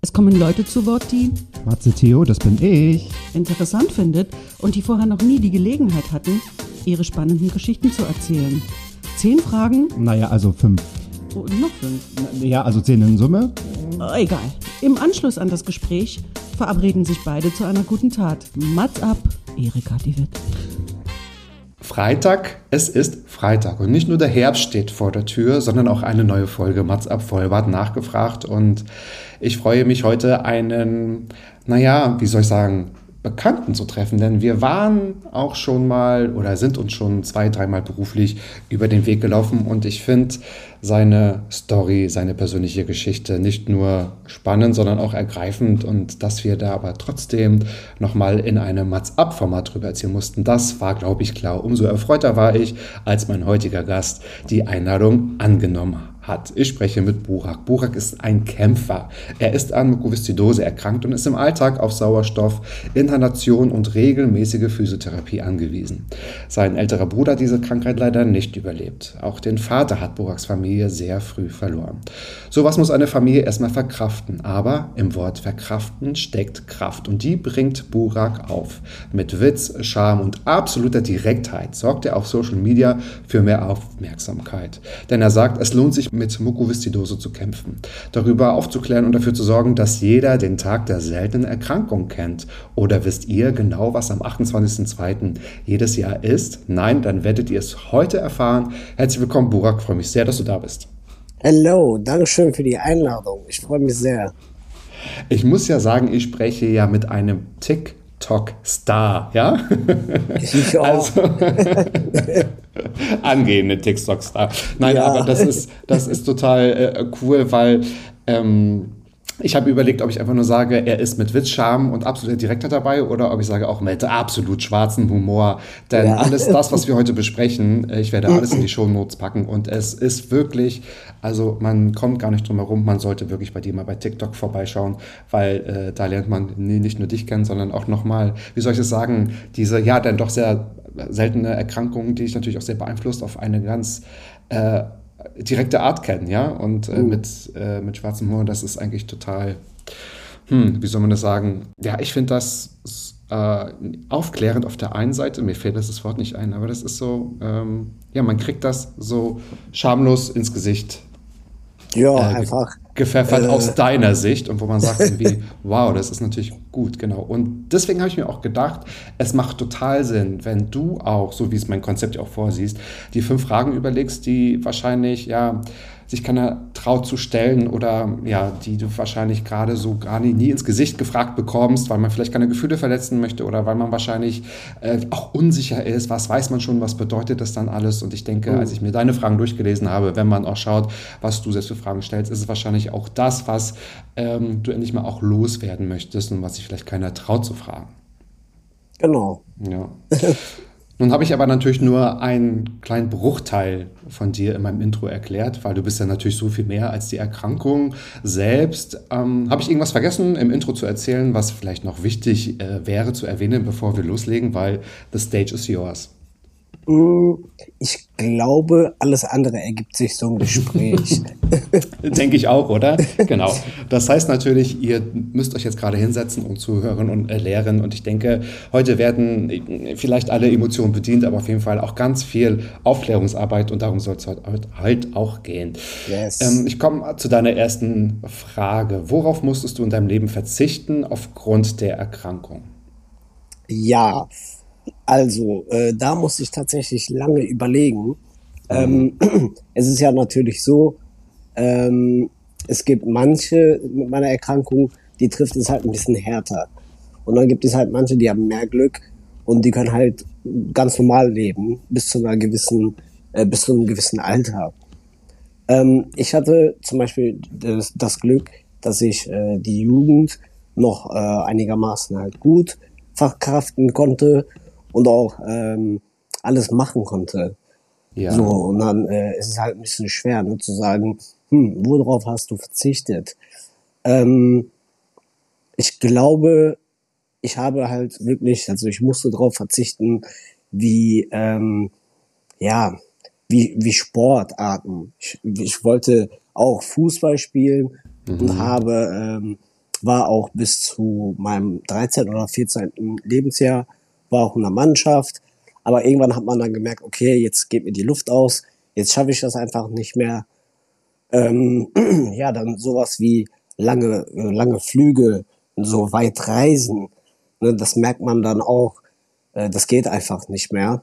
Es kommen Leute zu Wort, die Matze Theo, das bin ich. interessant findet und die vorher noch nie die Gelegenheit hatten, ihre spannenden Geschichten zu erzählen. Zehn Fragen Naja, also fünf. und noch fünf. Ja, also zehn in Summe. Äh, Egal. Im Anschluss an das Gespräch verabreden sich beide zu einer guten Tat. Mats ab, Erika die Witt. Freitag, es ist Freitag und nicht nur der Herbst steht vor der Tür, sondern auch eine neue Folge Mats ab Vollbart nachgefragt und ich freue mich heute einen, naja, wie soll ich sagen, Bekannten zu treffen, denn wir waren auch schon mal oder sind uns schon zwei, dreimal beruflich über den Weg gelaufen und ich finde seine Story, seine persönliche Geschichte nicht nur spannend, sondern auch ergreifend und dass wir da aber trotzdem nochmal in einem Mats-Up-Format drüber erzählen mussten, das war, glaube ich, klar. Umso erfreuter war ich, als mein heutiger Gast die Einladung angenommen hat. Ich spreche mit Burak. Burak ist ein Kämpfer. Er ist an Mukoviszidose erkrankt und ist im Alltag auf Sauerstoff, Inhalation und regelmäßige Physiotherapie angewiesen. Sein älterer Bruder hat diese Krankheit leider nicht überlebt. Auch den Vater hat Buraks Familie sehr früh verloren. Sowas muss eine Familie erstmal verkraften, aber im Wort verkraften steckt Kraft und die bringt Burak auf. Mit Witz, Charme und absoluter Direktheit sorgt er auf Social Media für mehr Aufmerksamkeit. Denn er sagt, es lohnt sich mit Mukoviszidose zu kämpfen, darüber aufzuklären und dafür zu sorgen, dass jeder den Tag der seltenen Erkrankung kennt. Oder wisst ihr genau, was am 28.02. jedes Jahr ist? Nein, dann werdet ihr es heute erfahren. Herzlich willkommen, Burak. Freue mich sehr, dass du da bist. Hello, Dankeschön für die Einladung. Ich freue mich sehr. Ich muss ja sagen, ich spreche ja mit einem TikTok-Star, ja? Ich auch. Also, angehende TikTok-Star. Nein, Ja. aber das ist, das ist total äh, cool, weil ähm, ich habe überlegt, ob ich einfach nur sage, er ist mit Witz, Charme und absoluter Direktheit dabei oder ob ich sage auch mit absolut schwarzem Humor. Denn Ja. alles das, was wir heute besprechen, äh, ich werde alles in die Shownotes packen und es ist wirklich, also man kommt gar nicht drum herum, man sollte wirklich bei dir mal bei TikTok vorbeischauen, weil äh, da lernt man nicht nur dich kennen, sondern auch nochmal, wie soll ich es sagen, diese ja dann doch sehr seltene Erkrankung, die dich natürlich auch sehr beeinflusst, auf eine ganz äh, direkte Art kennen, ja. Und äh, mit, äh, mit schwarzem Humor, das ist eigentlich total, hm, wie soll man das sagen? Ja, ich finde das äh, aufklärend auf der einen Seite, mir fällt das, das Wort nicht ein, aber das ist so, ähm, ja, man kriegt das so schamlos ins Gesicht Ja, äh, einfach. gepfeffert äh, aus deiner Sicht und wo man sagt irgendwie, wow, das ist natürlich gut, genau. Und deswegen habe ich mir auch gedacht, es macht total Sinn, wenn du auch, so wie es mein Konzept ja auch vorsiehst, die fünf Fragen überlegst, die wahrscheinlich, ja, sich keiner traut zu stellen oder ja, die du wahrscheinlich gerade so gar nie, nie ins Gesicht gefragt bekommst, weil man vielleicht keine Gefühle verletzen möchte oder weil man wahrscheinlich äh, auch unsicher ist, was weiß man schon, was bedeutet das dann alles. Und ich denke, als ich mir deine Fragen durchgelesen habe, wenn man auch schaut, was du selbst für Fragen stellst, ist es wahrscheinlich auch das, was ähm, du endlich mal auch loswerden möchtest und was sich vielleicht keiner traut zu fragen. Genau. Ja. Nun habe ich aber natürlich nur einen kleinen Bruchteil von dir in meinem Intro erklärt, weil du bist ja natürlich so viel mehr als die Erkrankung selbst. Ähm, habe ich irgendwas vergessen im Intro zu erzählen, was vielleicht noch wichtig äh, wäre zu erwähnen, bevor wir loslegen, weil the stage is yours. Ich glaube, alles andere ergibt sich so im Gespräch. Denke ich auch, oder? Genau. Das heißt natürlich, ihr müsst euch jetzt gerade hinsetzen und zuhören und äh, lehren. Und ich denke, heute werden äh, vielleicht alle Emotionen bedient, aber auf jeden Fall auch ganz viel Aufklärungsarbeit und darum soll es heute halt auch gehen. Yes. Ähm, ich komme zu deiner ersten Frage. Worauf musstest du in deinem Leben verzichten aufgrund der Erkrankung? Ja, also äh, da muss ich tatsächlich lange überlegen. Ähm, es ist ja natürlich so, ähm, es gibt manche mit meiner Erkrankung, die trifft es halt ein bisschen härter. Und dann gibt es halt manche, die haben mehr Glück und die können halt ganz normal leben bis zu einer gewissen, äh, bis zu einem gewissen Alter. Ähm, ich hatte zum Beispiel das, das Glück, dass ich äh, die Jugend noch äh, einigermaßen halt gut verkraften konnte und auch ähm, alles machen konnte. Ja. So, und dann äh, ist es halt ein bisschen schwer, ne, zu sagen, hm, worauf hast du verzichtet? Ähm, ich glaube, ich habe halt wirklich, also ich musste darauf verzichten, wie, ähm, ja, wie, wie Sportarten. Ich, ich wollte auch Fußball spielen und habe, ähm, war auch bis zu meinem 13. oder 14. Lebensjahr, war auch in der Mannschaft. Aber irgendwann hat man dann gemerkt, okay, jetzt geht mir die Luft aus, jetzt schaffe ich das einfach nicht mehr. Ähm, ja, dann sowas wie lange, äh, lange Flüge, so weit reisen, ne, das merkt man dann auch, äh, das geht einfach nicht mehr.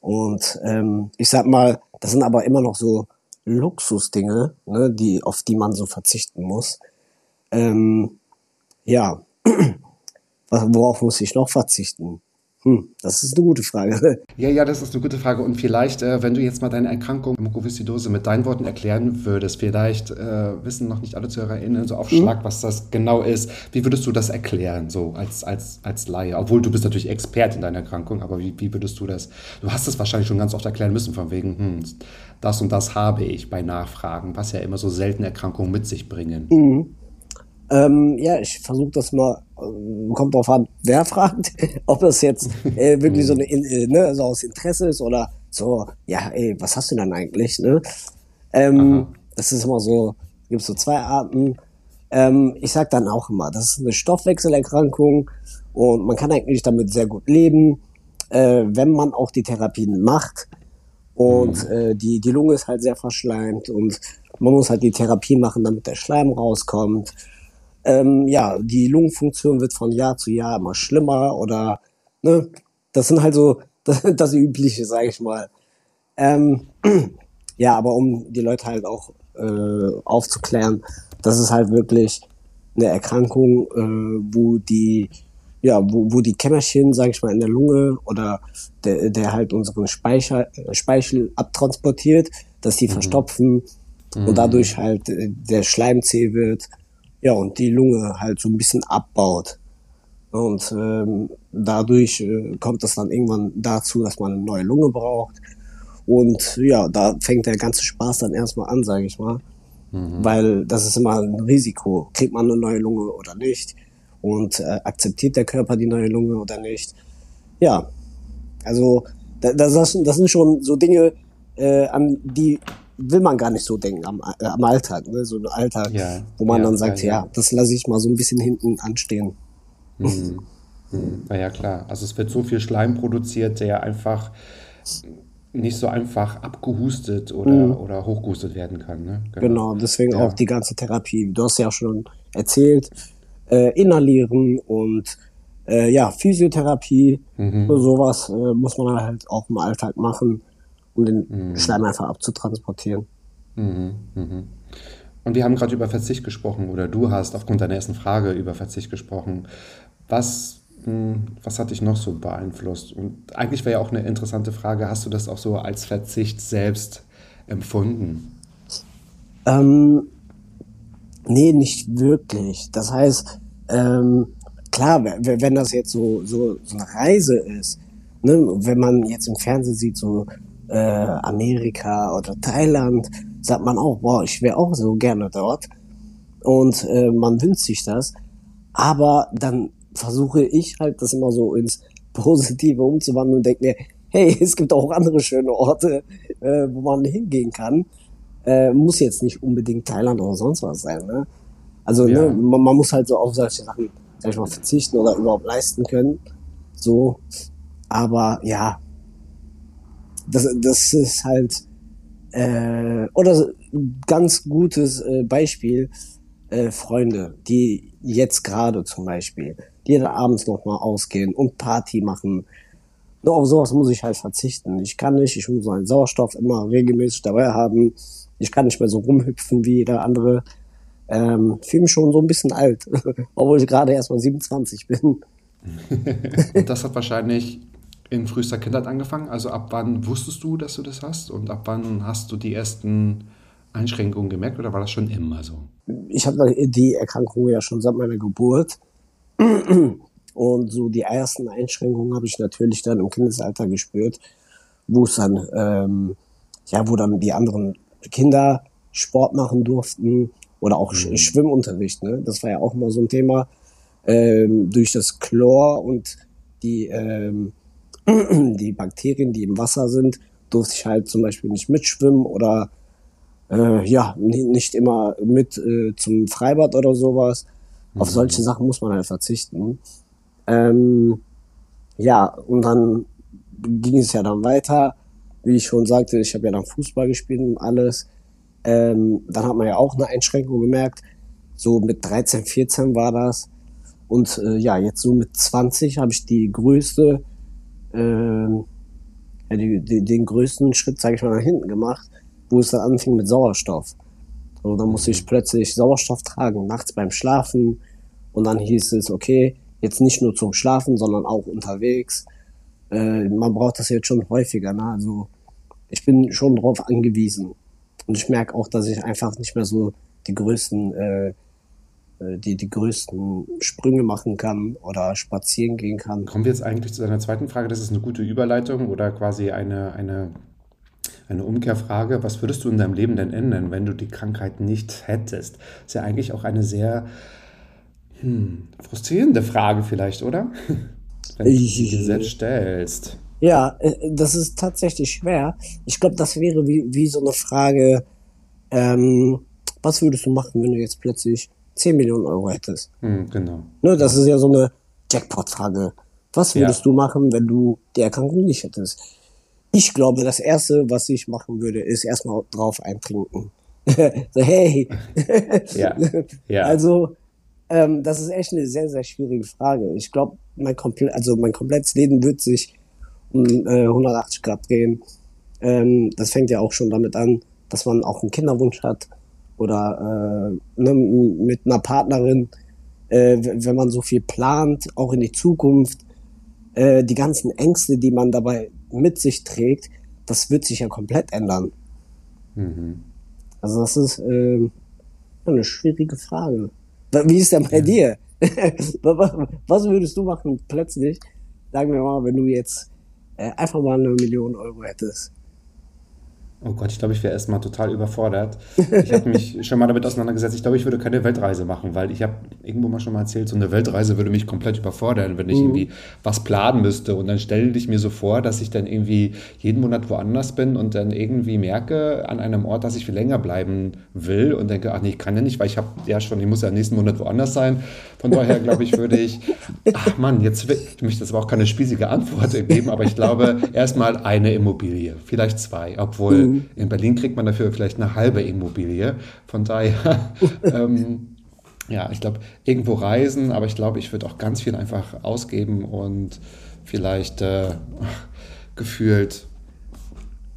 Und ähm, ich sag mal, das sind aber immer noch so Luxusdinge, ne, die, auf die man so verzichten muss. Ähm, ja, worauf muss ich noch verzichten? Hm, das ist eine gute Frage. Ja, ja, das ist eine gute Frage. Und vielleicht, äh, wenn du jetzt mal deine Erkrankung Mukoviszidose mit deinen Worten erklären würdest, vielleicht äh, wissen noch nicht alle ZuhörerInnen so auf Schlag, was das genau ist. Wie würdest du das erklären, so als, als, als Laie? Obwohl du bist natürlich Expert in deiner Erkrankung, aber wie, wie würdest du das? Du hast das wahrscheinlich schon ganz oft erklären müssen, von wegen, hm, das und das habe ich bei Nachfragen, was ja immer so seltene Erkrankungen mit sich bringen. Ähm, ja, ich versuche das mal, ähm, kommt drauf an, wer fragt, ob das jetzt äh, wirklich so, eine, In- äh, ne, so aus Interesse ist oder so, ja, ey, was hast du denn eigentlich, ne? Ähm, das ist immer so, gibt so zwei Arten. Ähm, ich sag dann auch immer, das ist eine Stoffwechselerkrankung und man kann eigentlich damit sehr gut leben, äh, wenn man auch die Therapien macht. Und äh, die, die Lunge ist halt sehr verschleimt und man muss halt die Therapie machen, damit der Schleim rauskommt. Ähm, ja, die Lungenfunktion wird von Jahr zu Jahr immer schlimmer oder, ne, das sind halt so das, das Übliche, sage ich mal. Ähm, ja, aber um die Leute halt auch äh, aufzuklären, das ist halt wirklich eine Erkrankung, äh, wo die ja, wo, wo die Kämmerchen, sage ich mal, in der Lunge oder der, der halt unseren Speicher, Speichel abtransportiert, dass die verstopfen und dadurch halt äh, der Schleim zäh wird, ja, und die Lunge halt so ein bisschen abbaut. Und ähm, dadurch äh, kommt es dann irgendwann dazu, dass man eine neue Lunge braucht. Und ja, da fängt der ganze Spaß dann erstmal an, sage ich mal. Weil das ist immer ein Risiko. Kriegt man eine neue Lunge oder nicht? Und äh, akzeptiert der Körper die neue Lunge oder nicht? Ja, also da- das, das, das sind schon so Dinge, äh, an die will man gar nicht so denken am, äh, am Alltag. Ne? So ein Alltag, Ja, wo man ja, dann sagt, ja, ja, das lasse ich mal so ein bisschen hinten anstehen. Na ja, klar. Also es wird so viel Schleim produziert, der einfach nicht so einfach abgehustet oder, oder hochgehustet werden kann. Ne? Genau, deswegen Ja. auch die ganze Therapie. Du hast ja schon erzählt, äh, inhalieren und äh, ja, Physiotherapie, sowas äh, muss man halt auch im Alltag machen, um den Schleim einfach abzutransportieren. Und wir haben gerade über Verzicht gesprochen oder du hast aufgrund deiner ersten Frage über Verzicht gesprochen. Was, mh, was hat dich noch so beeinflusst? Und eigentlich wäre ja auch eine interessante Frage, hast du das auch so als Verzicht selbst empfunden? Ähm, nee, nicht wirklich. Das heißt, ähm, klar, wenn das jetzt so, so, so eine Reise ist, ne, wenn man jetzt im Fernsehen sieht, so äh, Amerika oder Thailand, sagt man auch, boah, ich wäre auch so gerne dort. Und äh, man wünscht sich das. Aber dann versuche ich halt das immer so ins Positive umzuwandeln und denke mir, hey, es gibt auch andere schöne Orte, äh, wo man hingehen kann. Äh, muss jetzt nicht unbedingt Thailand oder sonst was sein. Ne? Also Ja. ne, man, man muss halt so auf solche Sachen, sag ich mal, verzichten oder überhaupt leisten können. So, aber ja, das, das ist halt äh, oder ganz gutes äh, Beispiel äh, Freunde, die jetzt gerade zum Beispiel, die dann abends noch mal ausgehen und Party machen. Nur auf sowas muss ich halt verzichten. Ich kann nicht, ich muss meinen Sauerstoff immer regelmäßig dabei haben. Ich kann nicht mehr so rumhüpfen wie jeder andere. Ähm, fühle mich schon so ein bisschen alt, obwohl ich gerade erst mal 27 bin. Und das hat wahrscheinlich in frühester Kindheit angefangen. Also ab wann wusstest du, dass du das hast? Und ab wann hast du die ersten Einschränkungen gemerkt oder war das schon immer so? ich habe die Erkrankung ja schon seit meiner Geburt. Und so die ersten Einschränkungen habe ich natürlich dann im Kindesalter gespürt, wo es dann, ähm, ja, wo dann die anderen Kinder Sport machen durften oder auch mhm. Schwimmunterricht. Ne? Das war ja auch mal so ein Thema. Ähm, durch das Chlor und die, ähm, die Bakterien, die im Wasser sind, durfte ich halt zum Beispiel nicht mitschwimmen oder äh, ja, nicht immer mit äh, zum Freibad oder sowas. Auf mhm. solche Sachen muss man halt verzichten. Ähm, ja, und dann ging es ja dann weiter. Wie ich schon sagte, ich habe ja dann Fußball gespielt und alles. Ähm, dann hat man ja auch eine Einschränkung gemerkt. So mit 13, 14 war das. Und äh, ja, jetzt so mit 20 habe ich die größte, äh, ja, die, die, den größten Schritt, sage ich mal, nach hinten gemacht, wo es dann anfing mit Sauerstoff. So, dann musste ich plötzlich Sauerstoff tragen, nachts beim Schlafen. Und dann hieß es, okay, jetzt nicht nur zum Schlafen, sondern auch unterwegs. Äh, man braucht das jetzt schon häufiger. Ne? Also ich bin schon drauf angewiesen. Und ich merke auch, dass ich einfach nicht mehr so die größten, äh, die, die größten Sprünge machen kann oder spazieren gehen kann. Kommen wir jetzt eigentlich zu deiner zweiten Frage. Das ist eine gute Überleitung oder quasi eine, eine, eine Umkehrfrage. Was würdest du in deinem Leben denn ändern, wenn du die Krankheit nicht hättest? Das ist ja eigentlich auch eine sehr hm, frustrierende Frage vielleicht, oder? wenn du sie dir selbst stellst. Ja, äh, das ist tatsächlich schwer. Ich glaube, das wäre wie, wie so eine Frage, ähm, was würdest du machen, wenn du jetzt plötzlich 10 Millionen Euro hättest? Hm, genau. Ne, das ist ja so eine Jackpot-Frage. Was würdest ja. du machen, wenn du die Erkrankung nicht hättest? Ich glaube, das Erste, was ich machen würde, ist erstmal drauf eintrinken. so, hey. ja. ja. Also, ähm, das ist echt eine sehr, sehr schwierige Frage. Ich glaube, mein komplett, also mein komplettes Leben wird sich um äh, 180 Grad drehen. Ähm, das fängt ja auch schon damit an, dass man auch einen Kinderwunsch hat oder äh, ne, mit einer Partnerin, äh, wenn man so viel plant, auch in die Zukunft, äh, die ganzen Ängste, die man dabei mit sich trägt, das wird sich ja komplett ändern. Mhm. Also das ist äh, eine schwierige Frage. Wie ist denn bei ja. dir? Was würdest du machen plötzlich? Sagen wir mal, wenn du jetzt äh, einfach mal eine Million Euro hättest. Oh Gott, ich glaube, ich wäre erstmal total überfordert. Ich habe mich schon mal damit auseinandergesetzt. Ich glaube, ich würde keine Weltreise machen, weil ich habe irgendwo mal schon mal erzählt, so eine Weltreise würde mich komplett überfordern, wenn ich mhm. irgendwie was planen müsste. Und dann stelle ich mir so vor, dass ich dann irgendwie jeden Monat woanders bin und dann irgendwie merke an einem Ort, dass ich viel länger bleiben will und denke, ach nee, ich kann ja nicht, weil ich habe ja schon, ich muss ja nächsten Monat woanders sein. Von daher glaube ich, würde ich, ach Mann, jetzt ich möchte das aber auch keine spießige Antwort geben, aber ich glaube, erstmal eine Immobilie, vielleicht zwei, obwohl mhm. In Berlin kriegt man dafür vielleicht eine halbe Immobilie. Von daher, ähm, ja, ich glaube, irgendwo reisen, aber ich glaube, ich würde auch ganz viel einfach ausgeben und vielleicht äh, gefühlt,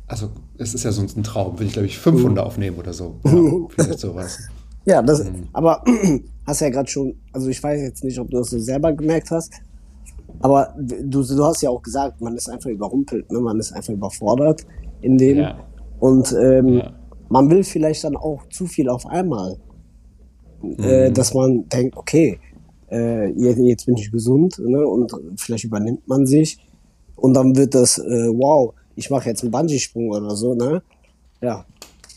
also es ist ja sonst ein Traum, will ich glaube ich 500 mhm. aufnehmen oder so. Ja, vielleicht sowas. Ja, das, mhm. aber hast ja gerade schon, also ich weiß jetzt nicht, ob du das so selber gemerkt hast, aber du, du hast ja auch gesagt, man ist einfach überrumpelt, ne? man ist einfach überfordert in dem. Ja. Und ähm, ja. man will vielleicht dann auch zu viel auf einmal. Äh, mhm. Äh, dass man denkt, okay, äh, jetzt, jetzt bin ich gesund ne? und vielleicht übernimmt man sich und dann wird das, äh, wow, ich mache jetzt einen Bungee-Sprung oder so, ne? Ja,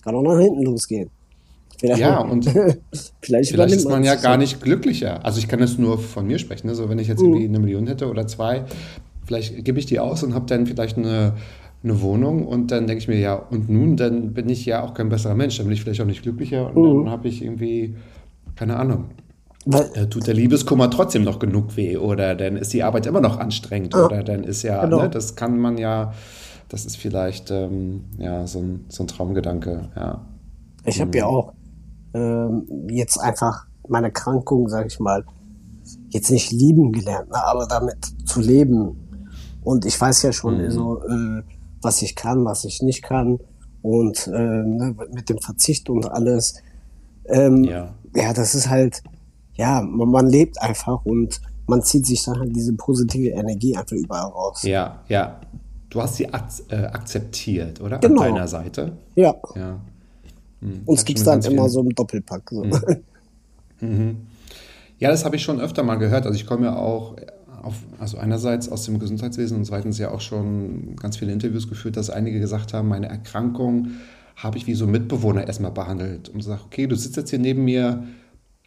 kann auch nach hinten losgehen. Vielleicht ja, und vielleicht, vielleicht ist man ja gar nicht glücklicher. Also ich kann das nur von mir sprechen. Also wenn ich jetzt irgendwie mhm. eine Million hätte oder zwei, vielleicht gebe ich die aus und habe dann vielleicht eine, eine Wohnung und dann denke ich mir, ja, und nun, dann bin ich ja auch kein besserer Mensch. Dann bin ich vielleicht auch nicht glücklicher und mhm. dann habe ich irgendwie, keine Ahnung. Weil, äh, tut der Liebeskummer trotzdem noch genug weh oder dann ist die Arbeit immer noch anstrengend ja, oder dann ist ja, genau. ne, das kann man ja, das ist vielleicht ähm, ja, so, ein, so ein Traumgedanke, ja. Ich habe ja mhm. auch ähm, jetzt einfach meine Krankung, sage ich mal, jetzt nicht lieben gelernt, ne, aber damit zu leben. Und ich weiß ja schon mhm. so, äh, was ich kann, was ich nicht kann und äh, ne, mit dem Verzicht und alles. Ähm, ja. ja, das ist halt, ja, man, man lebt einfach und man zieht sich dann halt diese positive Energie einfach überall raus. Ja, ja. Du hast sie ak äh, akzeptiert, oder? Genau. An deiner Seite. Ja. ja. Hm, Uns gibt es dann immer so im Doppelpack. So. Hm. Mhm. Ja, das habe ich schon öfter mal gehört. Also ich komme ja auch auf, also einerseits aus dem Gesundheitswesen und zweitens ja auch schon ganz viele Interviews geführt, dass einige gesagt haben, meine Erkrankung habe ich wie so Mitbewohner erstmal behandelt und gesagt, okay, du sitzt jetzt hier neben mir,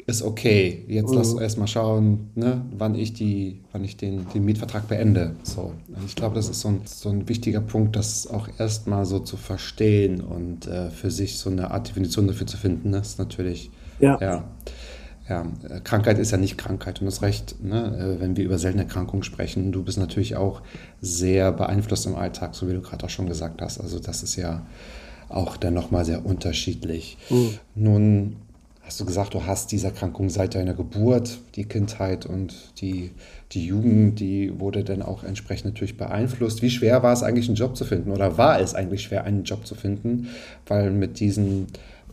ist okay. Jetzt mhm. lass erstmal schauen, ne, wann ich, die, wann ich den, den Mietvertrag beende. So. Und ich glaube, das ist so ein, so ein wichtiger Punkt, das auch erstmal so zu verstehen und äh, für sich so eine Art Definition dafür zu finden. Das ist natürlich, ja. ja. Ja. Krankheit ist ja nicht Krankheit und das Recht, ne, äh, wenn wir über seltene Erkrankungen sprechen. Du bist natürlich auch sehr beeinflusst im Alltag, so wie du gerade auch schon gesagt hast. Also das ist ja auch dann nochmal sehr unterschiedlich. Mhm. Nun hast du gesagt, du hast diese Erkrankung seit deiner Geburt, die Kindheit und die, die Jugend, die wurde dann auch entsprechend natürlich beeinflusst. Wie schwer war es eigentlich, einen Job zu finden oder war es eigentlich schwer, einen Job zu finden? Weil mit diesen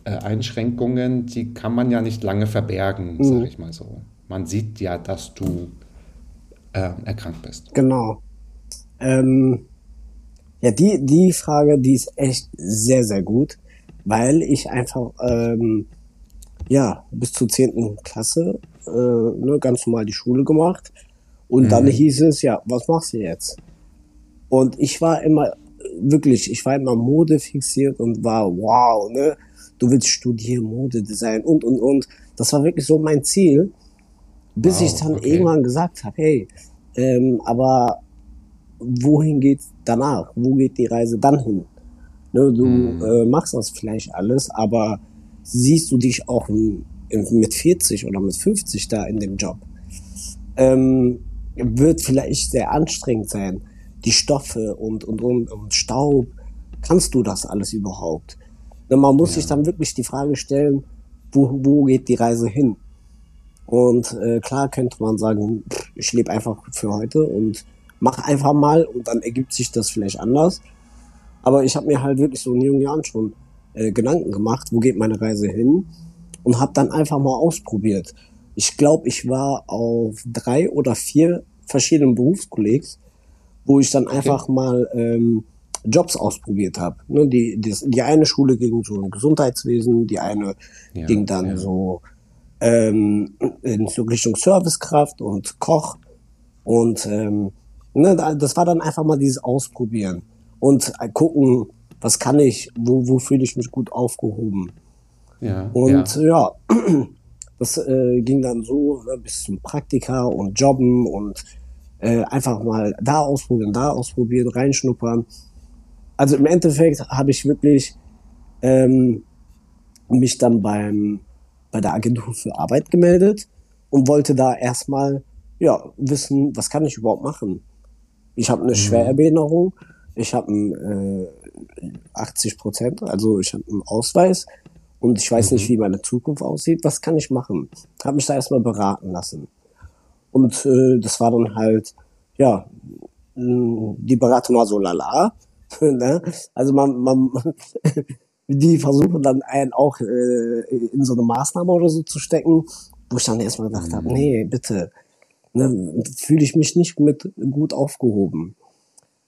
äh, Einschränkungen, die kann man ja nicht lange verbergen, mhm. sage ich mal so. Man sieht ja, dass du äh, erkrankt bist. Genau. Ähm, ja, die, die Frage, die ist echt sehr, sehr gut, weil ich einfach ähm, ja, bis zur zehnten Klasse äh, ne, ganz normal die Schule gemacht. Und mhm. dann hieß es, ja, was machst du jetzt? Und ich war immer, wirklich, ich war immer Mode fixiert und war, wow, ne, du willst studieren, Modedesign und, und, und. Das war wirklich so mein Ziel, bis wow, ich dann okay. irgendwann gesagt habe, hey, ähm, aber wohin geht's danach? Wo geht die Reise dann hin? Ne, du mhm. äh, machst das vielleicht alles, aber siehst du dich auch mit 40 oder mit 50 da in dem Job. Ähm, wird vielleicht sehr anstrengend sein. Die Stoffe und, und, und, und Staub. Kannst du das alles überhaupt? Man muss ja. sich dann wirklich die Frage stellen, wo, wo geht die Reise hin? Und äh, klar könnte man sagen, ich lebe einfach für heute und mach einfach mal und dann ergibt sich das vielleicht anders. Aber ich habe mir halt wirklich so in jungen Jahren schon äh, Gedanken gemacht, wo geht meine Reise hin und habe dann einfach mal ausprobiert. Ich glaube, ich war auf drei oder vier verschiedenen Berufskollegs, wo ich dann okay. einfach mal ähm, Jobs ausprobiert habe. Ne, die, die, die eine Schule ging so im Gesundheitswesen, die eine ja, ging dann ja. so ähm, in Richtung Servicekraft und Koch. Und ähm, ne, das war dann einfach mal dieses Ausprobieren und gucken, was kann ich, wo, wo fühle ich mich gut aufgehoben. Ja, und ja, ja das äh, ging dann so ne, bis zum Praktika und Jobben und äh, einfach mal da ausprobieren, da ausprobieren, reinschnuppern. Also im Endeffekt habe ich wirklich ähm, mich dann beim bei der Agentur für Arbeit gemeldet und wollte da erstmal ja wissen, was kann ich überhaupt machen. Ich habe eine mhm. Schwerbehinderung, ich habe äh, 80 Prozent. Also ich habe einen Ausweis und ich weiß mhm. nicht, wie meine Zukunft aussieht. Was kann ich machen? Habe mich da erstmal beraten lassen. Und äh, das war dann halt, ja, die Beratung war so lala. ne? Also man, man die versuchen dann einen auch äh, in so eine Maßnahme oder so zu stecken, wo ich dann erstmal gedacht mhm. habe, nee, bitte, ne, fühle ich mich nicht mit gut aufgehoben.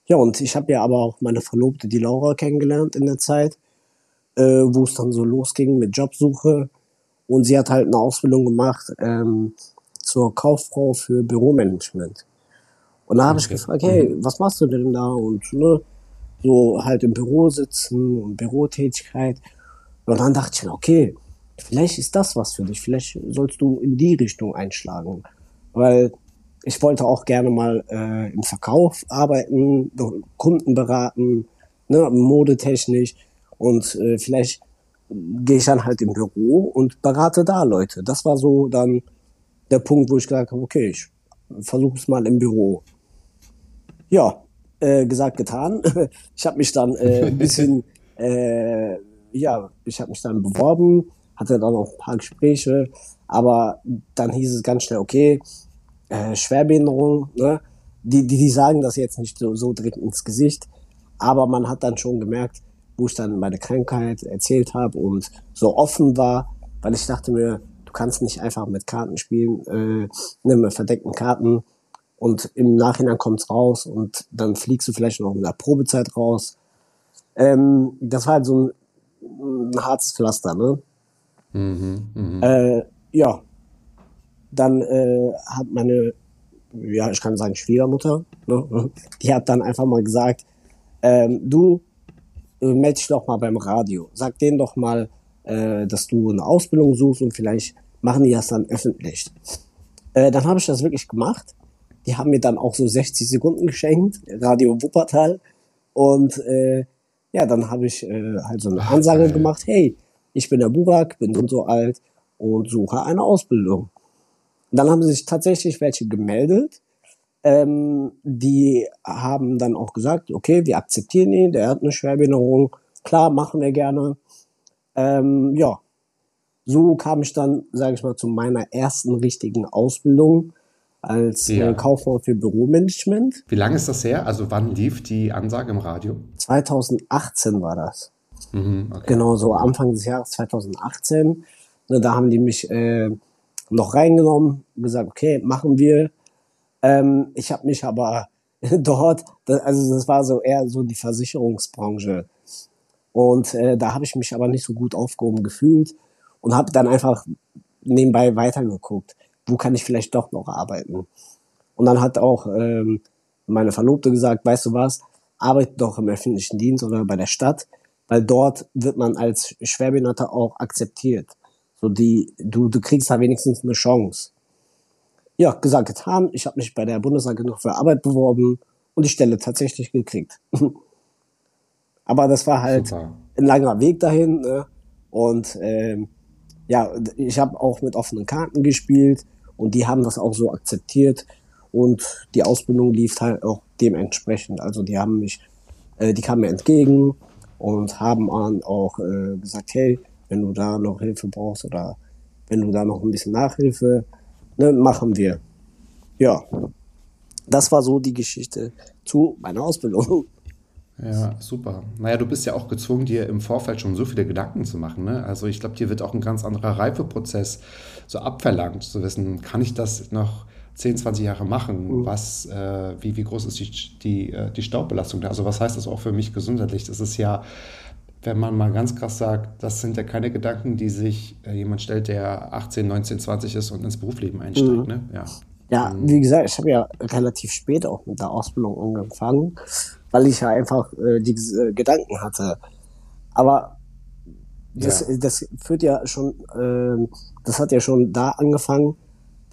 Ja, und ich habe ja aber auch meine Verlobte, die Laura, kennengelernt in der Zeit, äh, wo es dann so losging mit Jobsuche. Und sie hat halt eine Ausbildung gemacht ähm, zur Kauffrau für Büromanagement. Und da habe okay. ich gefragt, hey, mhm. was machst du denn da? Und ne, so halt im Büro sitzen und Bürotätigkeit. Und dann dachte ich mir, okay, vielleicht ist das was für dich. Vielleicht sollst du in die Richtung einschlagen. Weil ich wollte auch gerne mal äh, im Verkauf arbeiten, Kunden beraten, ne, modetechnisch und äh, vielleicht gehe ich dann halt im Büro und berate da Leute. Das war so dann der Punkt, wo ich gesagt habe, okay, ich versuche es mal im Büro. Ja, äh, gesagt, getan. ich habe mich dann äh, ein bisschen, äh, ja, ich habe mich dann beworben, hatte dann auch ein paar Gespräche, aber dann hieß es ganz schnell, okay, äh, Schwerbehinderung, ne? die, die, die sagen das jetzt nicht so, so direkt ins Gesicht, aber man hat dann schon gemerkt, wo ich dann meine Krankheit erzählt habe und so offen war, weil ich dachte mir, du kannst nicht einfach mit Karten spielen, äh, ne, mit verdeckten Karten und im Nachhinein kommt's raus und dann fliegst du vielleicht noch in der Probezeit raus. Ähm, das war halt so ein, ein hartes Pflaster, ne? Mhm, mh. äh, ja, dann äh, hat meine ja, ich kann sagen Schwiegermutter, ne? die hat dann einfach mal gesagt, ähm, du äh, melde dich doch mal beim Radio. Sag denen doch mal, äh, dass du eine Ausbildung suchst und vielleicht machen die das dann öffentlich. Äh, dann habe ich das wirklich gemacht. Die haben mir dann auch so 60 Sekunden geschenkt, Radio Wuppertal. Und äh, ja, dann habe ich äh, halt so eine Ansage geil. gemacht, hey, ich bin der Burak, bin so und so alt und suche eine Ausbildung. Dann haben sich tatsächlich welche gemeldet. Ähm, die haben dann auch gesagt, okay, wir akzeptieren ihn, der hat eine Schwerbehinderung, klar, machen wir gerne. Ähm, ja, so kam ich dann, sage ich mal, zu meiner ersten richtigen Ausbildung als Ja. äh, Kaufmann für Büromanagement. Wie lange ist das her? Also wann lief die Ansage im Radio? 2018 war das. Mhm, okay. Genau, so Anfang des Jahres 2018. Ne, da haben die mich äh, noch reingenommen, gesagt, okay, machen wir. Ähm, ich habe mich aber dort, das, also das war so eher so die Versicherungsbranche. Und äh, da habe ich mich aber nicht so gut aufgehoben gefühlt und habe dann einfach nebenbei weitergeguckt, wo kann ich vielleicht doch noch arbeiten. Und dann hat auch ähm, meine Verlobte gesagt, weißt du was, arbeite doch im öffentlichen Dienst oder bei der Stadt, weil dort wird man als Schwerbehinderter auch akzeptiert. So die, du, du kriegst da wenigstens eine Chance. Ja, gesagt, getan. Ich habe mich bei der Bundesagentur für Arbeit beworben und die Stelle tatsächlich gekriegt. Aber das war halt Super. ein langer Weg dahin. Ne? Und ähm, ja, ich habe auch mit offenen Karten gespielt und die haben das auch so akzeptiert. Und die Ausbildung lief halt auch dementsprechend. Also die haben mich, äh, die kamen mir entgegen und haben dann auch äh, gesagt, hey, wenn du da noch Hilfe brauchst oder wenn du da noch ein bisschen Nachhilfe, ne, machen wir. Ja, das war so die Geschichte zu meiner Ausbildung. Ja, super. Naja, du bist ja auch gezwungen, dir im Vorfeld schon so viele Gedanken zu machen. Ne? Also ich glaube, dir wird auch ein ganz anderer Reifeprozess so abverlangt, zu wissen, kann ich das noch 10, 20 Jahre machen? Was, äh, wie, wie groß ist die, die, äh, die Staubbelastung da? Also was heißt das auch für mich gesundheitlich? Das ist ja, wenn man mal ganz krass sagt, das sind ja keine Gedanken, die sich äh, jemand stellt, der 18, 19, 20 ist und ins Berufsleben einsteigt. Ne? Ja. Ja, wie gesagt, ich habe ja relativ spät auch mit der Ausbildung angefangen, weil ich ja einfach äh, diese äh, Gedanken hatte. Aber das, Ja. das führt ja schon, ähm, das hat ja schon da angefangen,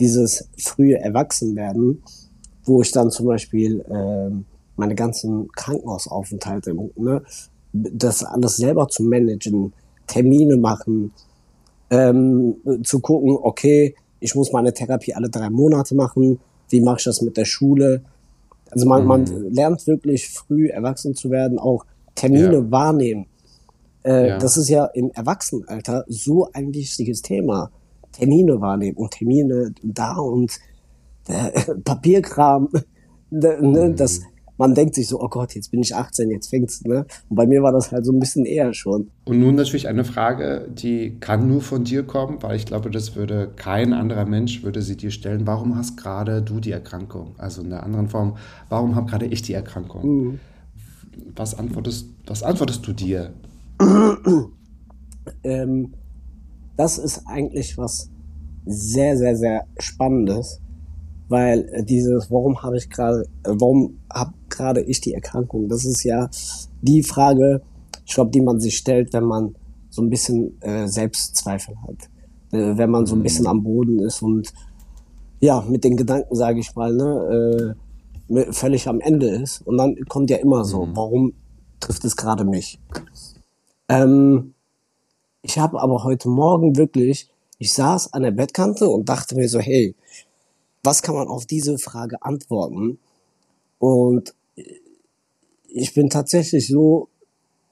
dieses frühe Erwachsenwerden, wo ich dann zum Beispiel ähm, meine ganzen Krankenhausaufenthalte, ne, das alles selber zu managen, Termine machen, ähm, zu gucken, okay, ich muss meine Therapie alle drei Monate machen, wie mache ich das mit der Schule? Also man, man lernt wirklich früh erwachsen zu werden, auch Termine Ja. wahrnehmen. Äh, Ja. Das ist ja im Erwachsenenalter so ein wichtiges Thema. Termine wahrnehmen und Termine da und äh, Papierkram. Ne, ne, das, man denkt sich so, oh Gott, jetzt bin ich 18, jetzt fängt's. Ne? Und bei mir war das halt so ein bisschen eher schon. Und nun natürlich eine Frage, die kann nur von dir kommen, weil ich glaube, das würde kein anderer Mensch würde sie dir stellen. Warum hast gerade du die Erkrankung? Also in der anderen Form, warum habe gerade ich die Erkrankung? Was antwortest, was antwortest du dir? ähm, das ist eigentlich was sehr, sehr, sehr Spannendes, weil äh, dieses, warum habe ich gerade, äh, warum habe gerade ich die Erkrankung? Das ist ja die Frage, ich glaube, die man sich stellt, wenn man so ein bisschen äh, Selbstzweifel hat, äh, wenn man so ein bisschen am Boden ist und ja, mit den Gedanken, sage ich mal, ne, äh, mi- völlig am Ende ist. Und dann kommt ja immer so, warum trifft es gerade mich? Ähm, ich habe aber heute Morgen wirklich, ich saß an der Bettkante und dachte mir so, hey, was kann man auf diese Frage antworten? Und ich bin tatsächlich so,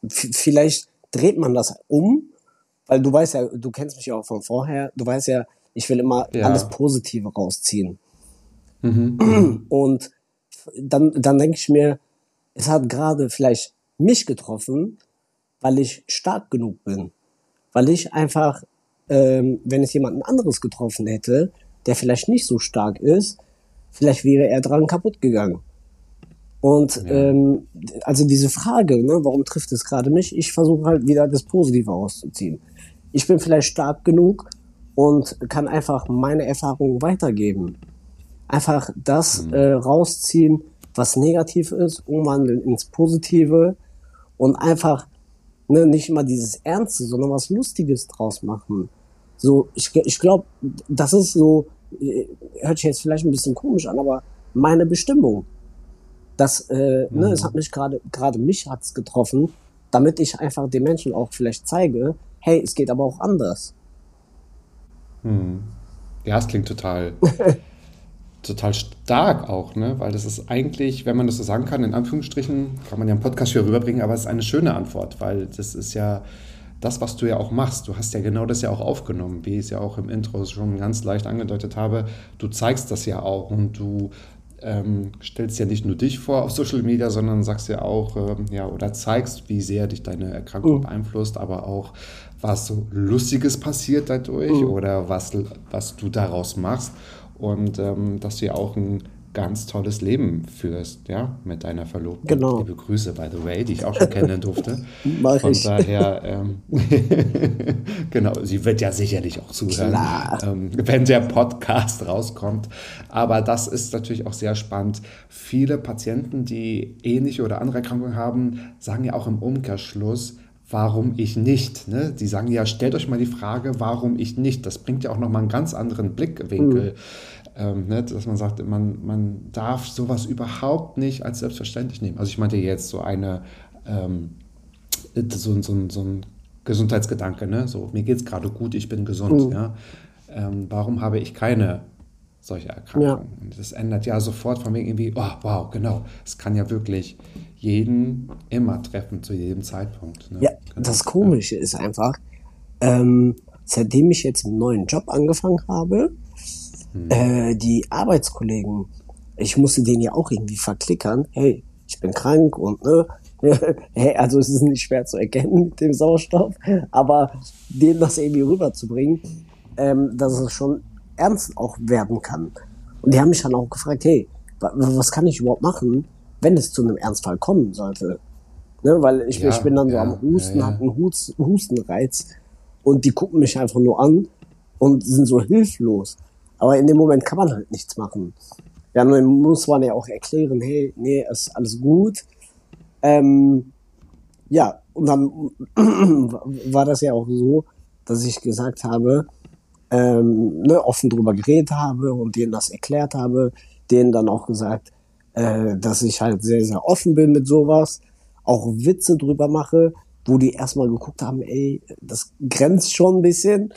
vielleicht dreht man das um, weil du weißt ja, du kennst mich ja auch von vorher, du weißt ja, ich will immer Ja. alles Positive rausziehen. Und dann, dann denke ich mir, es hat gerade vielleicht mich getroffen, weil ich stark genug bin. Weil ich einfach, ähm, wenn es jemanden anderes getroffen hätte, der vielleicht nicht so stark ist, vielleicht wäre er dran kaputt gegangen. Und ähm, also diese Frage, ne, warum trifft es gerade mich? Ich versuche halt wieder das Positive rauszuziehen. Ich bin vielleicht stark genug und kann einfach meine Erfahrungen weitergeben. Einfach das äh, rausziehen, was negativ ist, umwandeln ins Positive und einfach ne, nicht immer dieses Ernste, sondern was Lustiges draus machen. So, ich, ich glaube, das ist so, äh, hört sich jetzt vielleicht ein bisschen komisch an, aber meine Bestimmung. Das, äh, ne, es hat mich gerade, gerade mich hat's getroffen, damit ich einfach den Menschen auch vielleicht zeige, hey, es geht aber auch anders. Ja, es klingt total, total stark auch, ne? Weil das ist eigentlich, wenn man das so sagen kann, in Anführungsstrichen, kann man ja im Podcast hier rüberbringen, aber es ist eine schöne Antwort, weil das ist ja das, was du ja auch machst. Du hast ja genau das ja auch aufgenommen, wie ich es ja auch im Intro schon ganz leicht angedeutet habe. Du zeigst das ja auch und du ähm, stellst ja nicht nur dich vor auf Social Media, sondern sagst ja auch, ähm, ja, oder zeigst, wie sehr dich deine Erkrankung beeinflusst, aber auch, was so Lustiges passiert dadurch oder was, was du daraus machst. Und ähm, dass du ja auch ein ganz tolles Leben führst, ja, mit deiner Verlobten. Genau. Liebe Grüße, by the way, die ich auch schon kennen durfte. Mach Von ich. daher, ähm, genau, sie wird ja sicherlich auch zuhören, ähm, wenn der Podcast rauskommt. Aber das ist natürlich auch sehr spannend. Viele Patienten, die ähnliche oder andere Erkrankungen haben, sagen ja auch im Umkehrschluss, warum ich nicht. Ne? Die sagen ja, stellt euch mal die Frage, warum ich nicht. Das bringt ja auch nochmal einen ganz anderen Blickwinkel. Ähm, ne? Dass man sagt, man, man darf sowas überhaupt nicht als selbstverständlich nehmen. Also ich meinte jetzt so eine, ähm, so, so, so ein Gesundheitsgedanke, ne? So, mir geht es gerade gut, ich bin gesund, ja. Ähm, warum habe ich keine solche Erkrankung? Ja. Das ändert ja sofort von mir irgendwie, oh, wow, genau. Es kann ja wirklich jeden immer treffen zu jedem Zeitpunkt. Ne? Ja, Genau. das Komische ist einfach, ähm, seitdem ich jetzt einen neuen Job angefangen habe, äh, die Arbeitskollegen, ich musste denen ja auch irgendwie verklickern, hey, ich bin krank und ne, hey, also es ist nicht schwer zu erkennen mit dem Sauerstoff, aber denen das irgendwie rüberzubringen, ähm, dass es schon ernst auch werden kann. Und die haben mich dann auch gefragt, hey, wa- was kann ich überhaupt machen, wenn es zu einem Ernstfall kommen sollte? Ne, weil ich, Ja, ich bin dann so ja, am Husten, ja, hab einen Hus- Hustenreiz und die gucken mich einfach nur an und sind so hilflos. Aber in dem Moment kann man halt nichts machen. Ja, dann muss man ja auch erklären, hey, nee, ist alles gut. Ähm, ja, und dann war das ja auch so, dass ich gesagt habe, ähm, ne, offen drüber geredet habe und denen das erklärt habe, denen dann auch gesagt, äh, dass ich halt sehr, sehr offen bin mit sowas, auch Witze drüber mache, wo die erstmal geguckt haben, ey, das grenzt schon ein bisschen,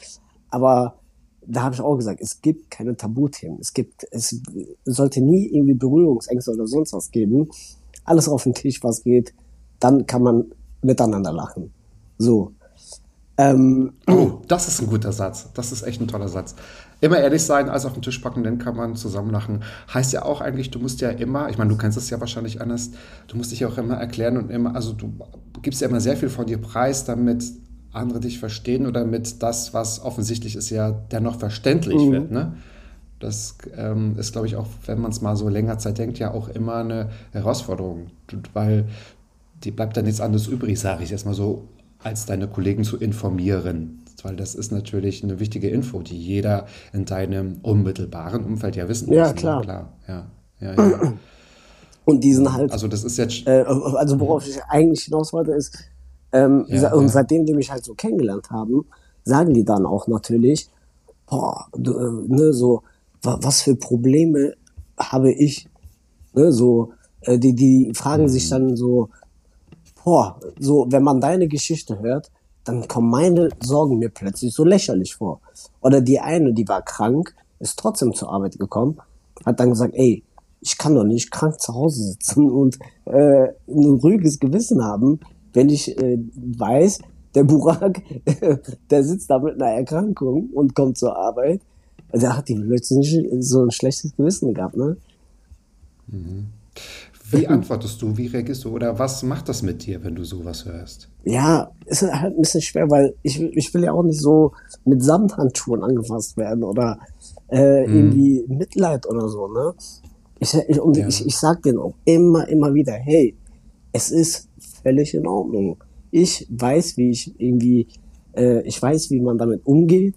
aber da habe ich auch gesagt, es gibt keine Tabuthemen. Es gibt, es sollte nie irgendwie Berührungsängste oder sonst was geben. Alles auf den Tisch, was geht, dann kann man miteinander lachen. So. Ähm, Oh, das ist ein guter Satz. Das ist echt ein toller Satz. Immer ehrlich sein, alles auf den Tisch packen, dann kann man zusammen lachen. Heißt ja auch eigentlich, du musst ja immer, ich meine, du kennst es ja wahrscheinlich anders, du musst dich ja auch immer erklären und immer, also du gibst ja immer sehr viel von dir preis, damit andere dich verstehen oder damit das, was offensichtlich ist, ja dennoch verständlich wird. Ne? Das ähm, ist, glaube ich, auch, wenn man es mal so länger Zeit denkt, ja auch immer eine Herausforderung, weil die bleibt dann nichts anderes übrig, sage ich erstmal so, als deine Kollegen zu informieren. Weil das ist natürlich eine wichtige Info, die jeder in deinem unmittelbaren Umfeld ja wissen Ja, muss. ne? klar. klar. Ja, ja, ja. und diesen halt, Also das ist jetzt, äh, also worauf ich eigentlich hinaus wollte, ist, ähm, Ja, und seitdem die mich halt so kennengelernt haben, sagen die dann auch natürlich, boah, du, äh, ne, so, wa was für Probleme habe ich, ne, so, äh, die, die fragen sich Mhm. dann so, boah, so, wenn man deine Geschichte hört, dann kommen meine Sorgen mir plötzlich so lächerlich vor. Oder die eine, die war krank, ist trotzdem zur Arbeit gekommen, hat dann gesagt, ey, ich kann doch nicht krank zu Hause sitzen und äh, ein ruhiges Gewissen haben, wenn ich äh, weiß, der Burak, der sitzt da mit einer Erkrankung und kommt zur Arbeit. Da hat die plötzlich so ein schlechtes Gewissen gehabt, ne? wie antwortest du, wie reagierst du oder was macht das mit dir, wenn du sowas hörst? Ja, ist halt ein bisschen schwer, weil ich, ich will ja auch nicht so mit Samthandschuhen angefasst werden oder äh, irgendwie Mitleid oder so, ne? Ich, ich, und Ja. ich, ich sag denen auch immer, immer wieder, hey, es ist völlig in Ordnung. Ich weiß, wie ich irgendwie, äh, ich weiß, wie man damit umgeht.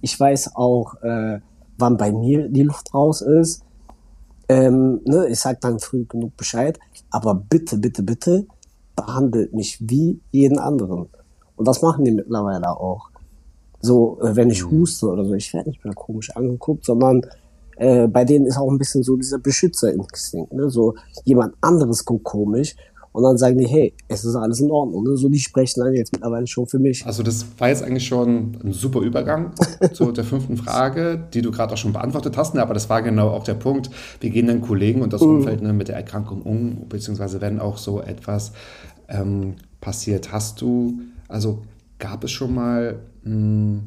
Ich weiß auch, äh, wann bei mir die Luft raus ist. Ähm, ne, ich sag dann früh genug Bescheid, aber bitte, bitte, bitte behandelt mich wie jeden anderen. Und das machen die mittlerweile auch. So, äh, wenn ich Mhm. huste oder so, ich werde nicht mehr komisch angeguckt, sondern äh, bei denen ist auch ein bisschen so dieser Beschützerinstinkt. Ne? So jemand anderes guckt komisch und dann sagen die, hey, es ist alles in Ordnung. Ne? So die sprechen dann jetzt mittlerweile schon für mich. Also das war jetzt eigentlich schon ein super Übergang zu der fünften Frage, die du gerade auch schon beantwortet hast. Ne? Aber das war genau auch der Punkt. Wie gehen denn Kollegen und das Umfeld ne, mit der Erkrankung um, beziehungsweise wenn auch so etwas ähm, passiert. Hast du, also gab es schon mal mh,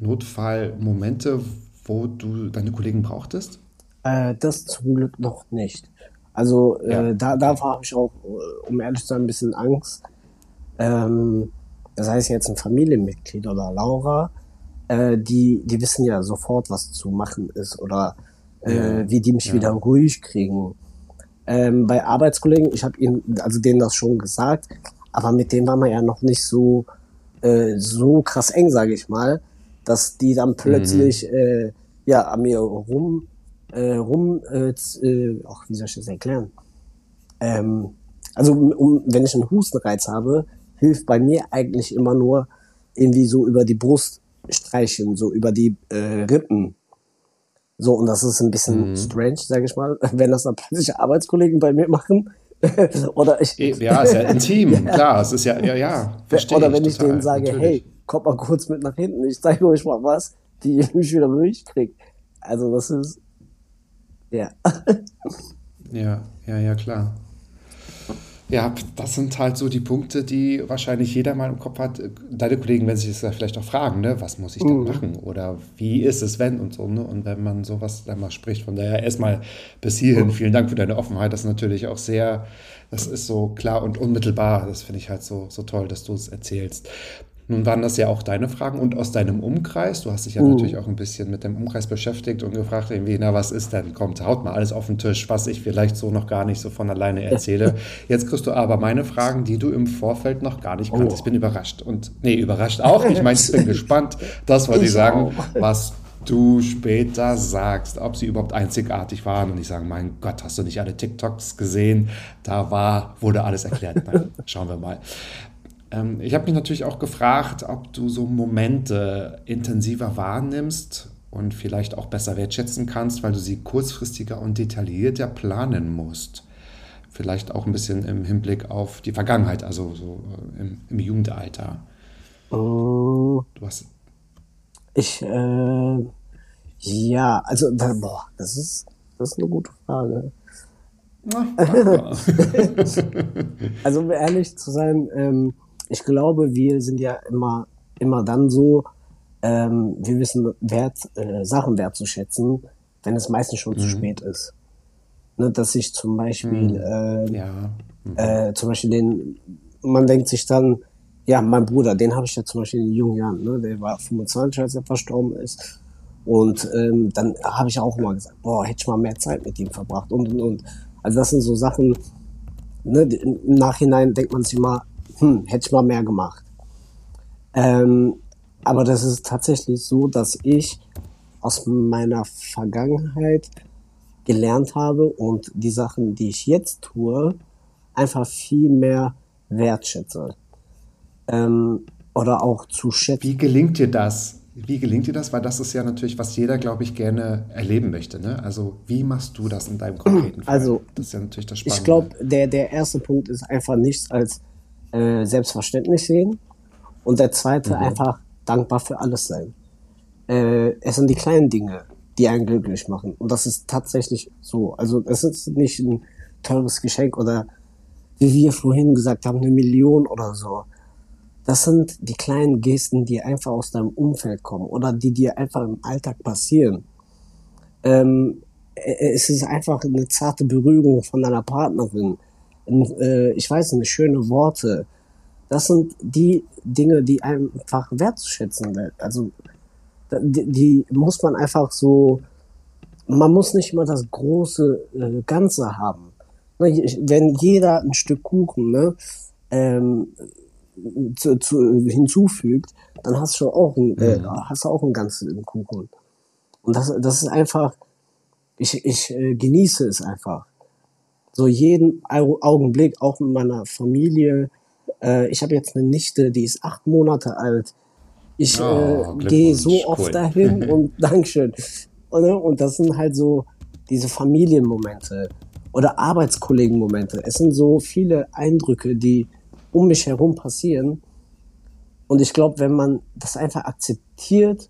Notfallmomente, wo du deine Kollegen brauchtest? Äh, das zum Glück noch nicht. Also äh, Ja. da, davor habe ich auch, äh, um ehrlich zu sein, ein bisschen Angst. Ähm, das heißt jetzt ein Familienmitglied oder Laura, äh, die, die wissen ja sofort, was zu machen ist oder äh, wie die mich Ja. wieder ruhig kriegen. Ähm, bei Arbeitskollegen, ich habe ihnen, also denen das schon gesagt, aber mit denen war man ja noch nicht so äh, so krass eng, sage ich mal, dass die dann plötzlich äh, ja an mir rum äh, rum äh, äh, ach, wie soll ich das erklären? Ähm, also um, wenn ich einen Hustenreiz habe, hilft bei mir eigentlich immer nur irgendwie so über die Brust streichen, so über die äh, Rippen. So, und das ist ein bisschen strange, sage ich mal, wenn das dann plötzlich Arbeitskollegen bei mir machen. Oder ich, Eh, Ja, ist ja intim, klar. Es ist ja, ja, ja. verstehe oder wenn ich total, denen sage, natürlich. hey, kommt mal kurz mit nach hinten, ich zeige euch mal was, die mich wieder durchkriegt. Also das ist, ja. Ja, ja, ja, klar. Ja, das sind halt so die Punkte, die wahrscheinlich jeder mal im Kopf hat. Deine Kollegen werden sich das ja vielleicht auch fragen, ne? Was muss ich denn machen? Oder wie ist es, wenn und so, ne? Und wenn man sowas dann mal spricht. Von daher erstmal bis hierhin vielen Dank für deine Offenheit. Das ist natürlich auch sehr, das ist so klar und unmittelbar. Das finde ich halt so, so toll, dass du es erzählst. Nun waren das ja auch deine Fragen und aus deinem Umkreis. Du hast dich ja natürlich auch ein bisschen mit dem Umkreis beschäftigt und gefragt, irgendwie, na, was ist denn? Kommt, haut mal alles auf den Tisch, was ich vielleicht so noch gar nicht so von alleine erzähle. Jetzt kriegst du aber meine Fragen, die du im Vorfeld noch gar nicht kanntest. Ich bin überrascht. Und, nee, überrascht auch. Ich meine, ich bin gespannt. Das wollte ich Ich sagen, auch. was du später sagst, ob sie überhaupt einzigartig waren. Und ich sage, mein Gott, hast du nicht alle TikToks gesehen? Da war, wurde alles erklärt. Na, schauen wir mal. Ähm, ich habe mich natürlich auch gefragt, ob du so Momente intensiver wahrnimmst und vielleicht auch besser wertschätzen kannst, weil du sie kurzfristiger und detaillierter planen musst. Vielleicht auch ein bisschen im Hinblick auf die Vergangenheit, also so äh, im, im Jugendalter. Mm, Du hast, Ich, äh, ja, also, boah, das ist, das ist eine gute Frage. Also, um ehrlich zu sein, ähm, ich glaube, wir sind ja immer, immer dann so, ähm, wir wissen Wert, äh, Sachen wertzuschätzen, wenn es meistens schon zu spät ist. Ne, dass ich zum Beispiel, äh, ja, äh, zum Beispiel den, man denkt sich dann, ja, mein Bruder, den habe ich ja zum Beispiel in jungen Jahren, ne, der war 25, als er verstorben ist. Und ähm, dann habe ich auch mal gesagt, boah, hätte ich mal mehr Zeit mit ihm verbracht und und und. Also das sind so Sachen, ne, im Nachhinein denkt man sich immer, hm, hätte ich mal mehr gemacht. Ähm, aber das ist tatsächlich so, dass ich aus meiner Vergangenheit gelernt habe und die Sachen, die ich jetzt tue, einfach viel mehr wertschätze. Ähm, oder auch zu schätzen. Wie gelingt dir das? Wie gelingt dir das? Weil das ist ja natürlich, was jeder, glaube ich, gerne erleben möchte. Ne? Also wie machst du das in deinem konkreten Fall? Also, das ist ja natürlich das Spannende. Ich glaube, der, der erste Punkt ist einfach nichts als äh, selbstverständlich sehen. Und der zweite einfach dankbar für alles sein. Äh, es sind die kleinen Dinge, die einen glücklich machen. Und das ist tatsächlich so. Also es ist nicht ein teures Geschenk oder wie wir vorhin gesagt haben, eine Million oder so. Das sind die kleinen Gesten, die einfach aus deinem Umfeld kommen oder die dir einfach im Alltag passieren. Ähm, äh, es ist einfach eine zarte Berührung von deiner Partnerin. Äh, ich weiß nicht, schöne Worte. Das sind die Dinge, die einfach wertzuschätzen wird. Also die, die muss man einfach so. Man muss nicht immer das große äh, Ganze haben. Ne, Wenn jeder ein Stück Kuchen ne, ähm, zu, zu, hinzufügt, dann hast du auch ein, äh, hast auch einen ganzen Kuchen. Und das, das ist einfach, ich, ich äh, genieße es einfach. So jeden Au- Augenblick, auch mit meiner Familie. Äh, ich habe jetzt eine Nichte, die ist acht Monate alt. Ich Oh, äh, gehe so oft cool. dahin und Dankeschön. Und, ne, und das sind halt so diese Familienmomente oder Arbeitskollegenmomente. Es sind so viele Eindrücke, die um mich herum passieren. Und ich glaube, wenn man das einfach akzeptiert,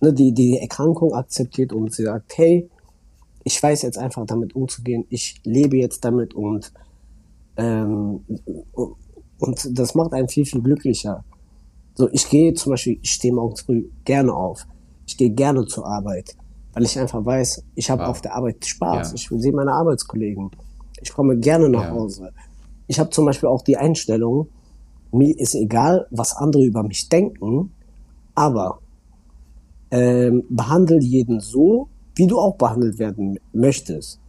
ne, die, die Erkrankung akzeptiert und sie sagt, hey, ich weiß jetzt einfach damit umzugehen, ich lebe jetzt damit und, ähm, und das macht einen viel, viel glücklicher. So, ich gehe zum Beispiel, ich stehe morgens früh gerne auf. Ich gehe gerne zur Arbeit, weil ich einfach weiß, ich habe Wow. auf der Arbeit Spaß. Ja. Ich sehe meine Arbeitskollegen. Ich komme gerne nach Ja. Hause. Ich habe zum Beispiel auch die Einstellung, mir ist egal, was andere über mich denken, aber ähm, behandle jeden so, wie du auch behandelt werden möchtest.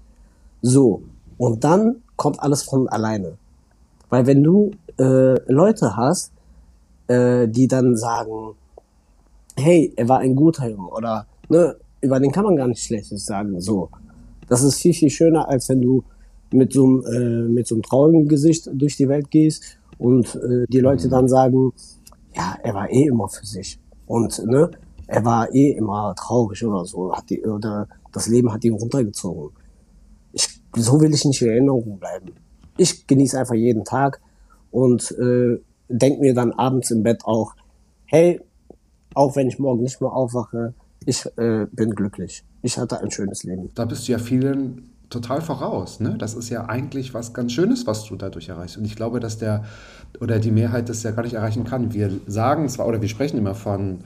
So. Und dann kommt alles von alleine. Weil wenn du äh, Leute hast, äh, die dann sagen, hey, er war ein guter Junge oder ne, über den kann man gar nicht Schlechtes sagen. So. Das ist viel, viel schöner, als wenn du mit so einem, äh, mit so einem traurigen Gesicht durch die Welt gehst und äh, die Leute dann sagen, ja, er war eh immer für sich. Und ne, er war eh immer traurig oder so. Hat die, oder das Leben hat ihn runtergezogen. Ich, so will ich nicht in Erinnerung bleiben. Ich genieße einfach jeden Tag und äh, denke mir dann abends im Bett auch, hey, auch wenn ich morgen nicht mehr aufwache, ich äh, bin glücklich. Ich hatte ein schönes Leben. Da bist du ja vielen total voraus. Ne? Das ist ja eigentlich was ganz Schönes, was du dadurch erreichst. Und ich glaube, dass der oder die Mehrheit das ja gar nicht erreichen kann. Wir sagen zwar oder wir sprechen immer von,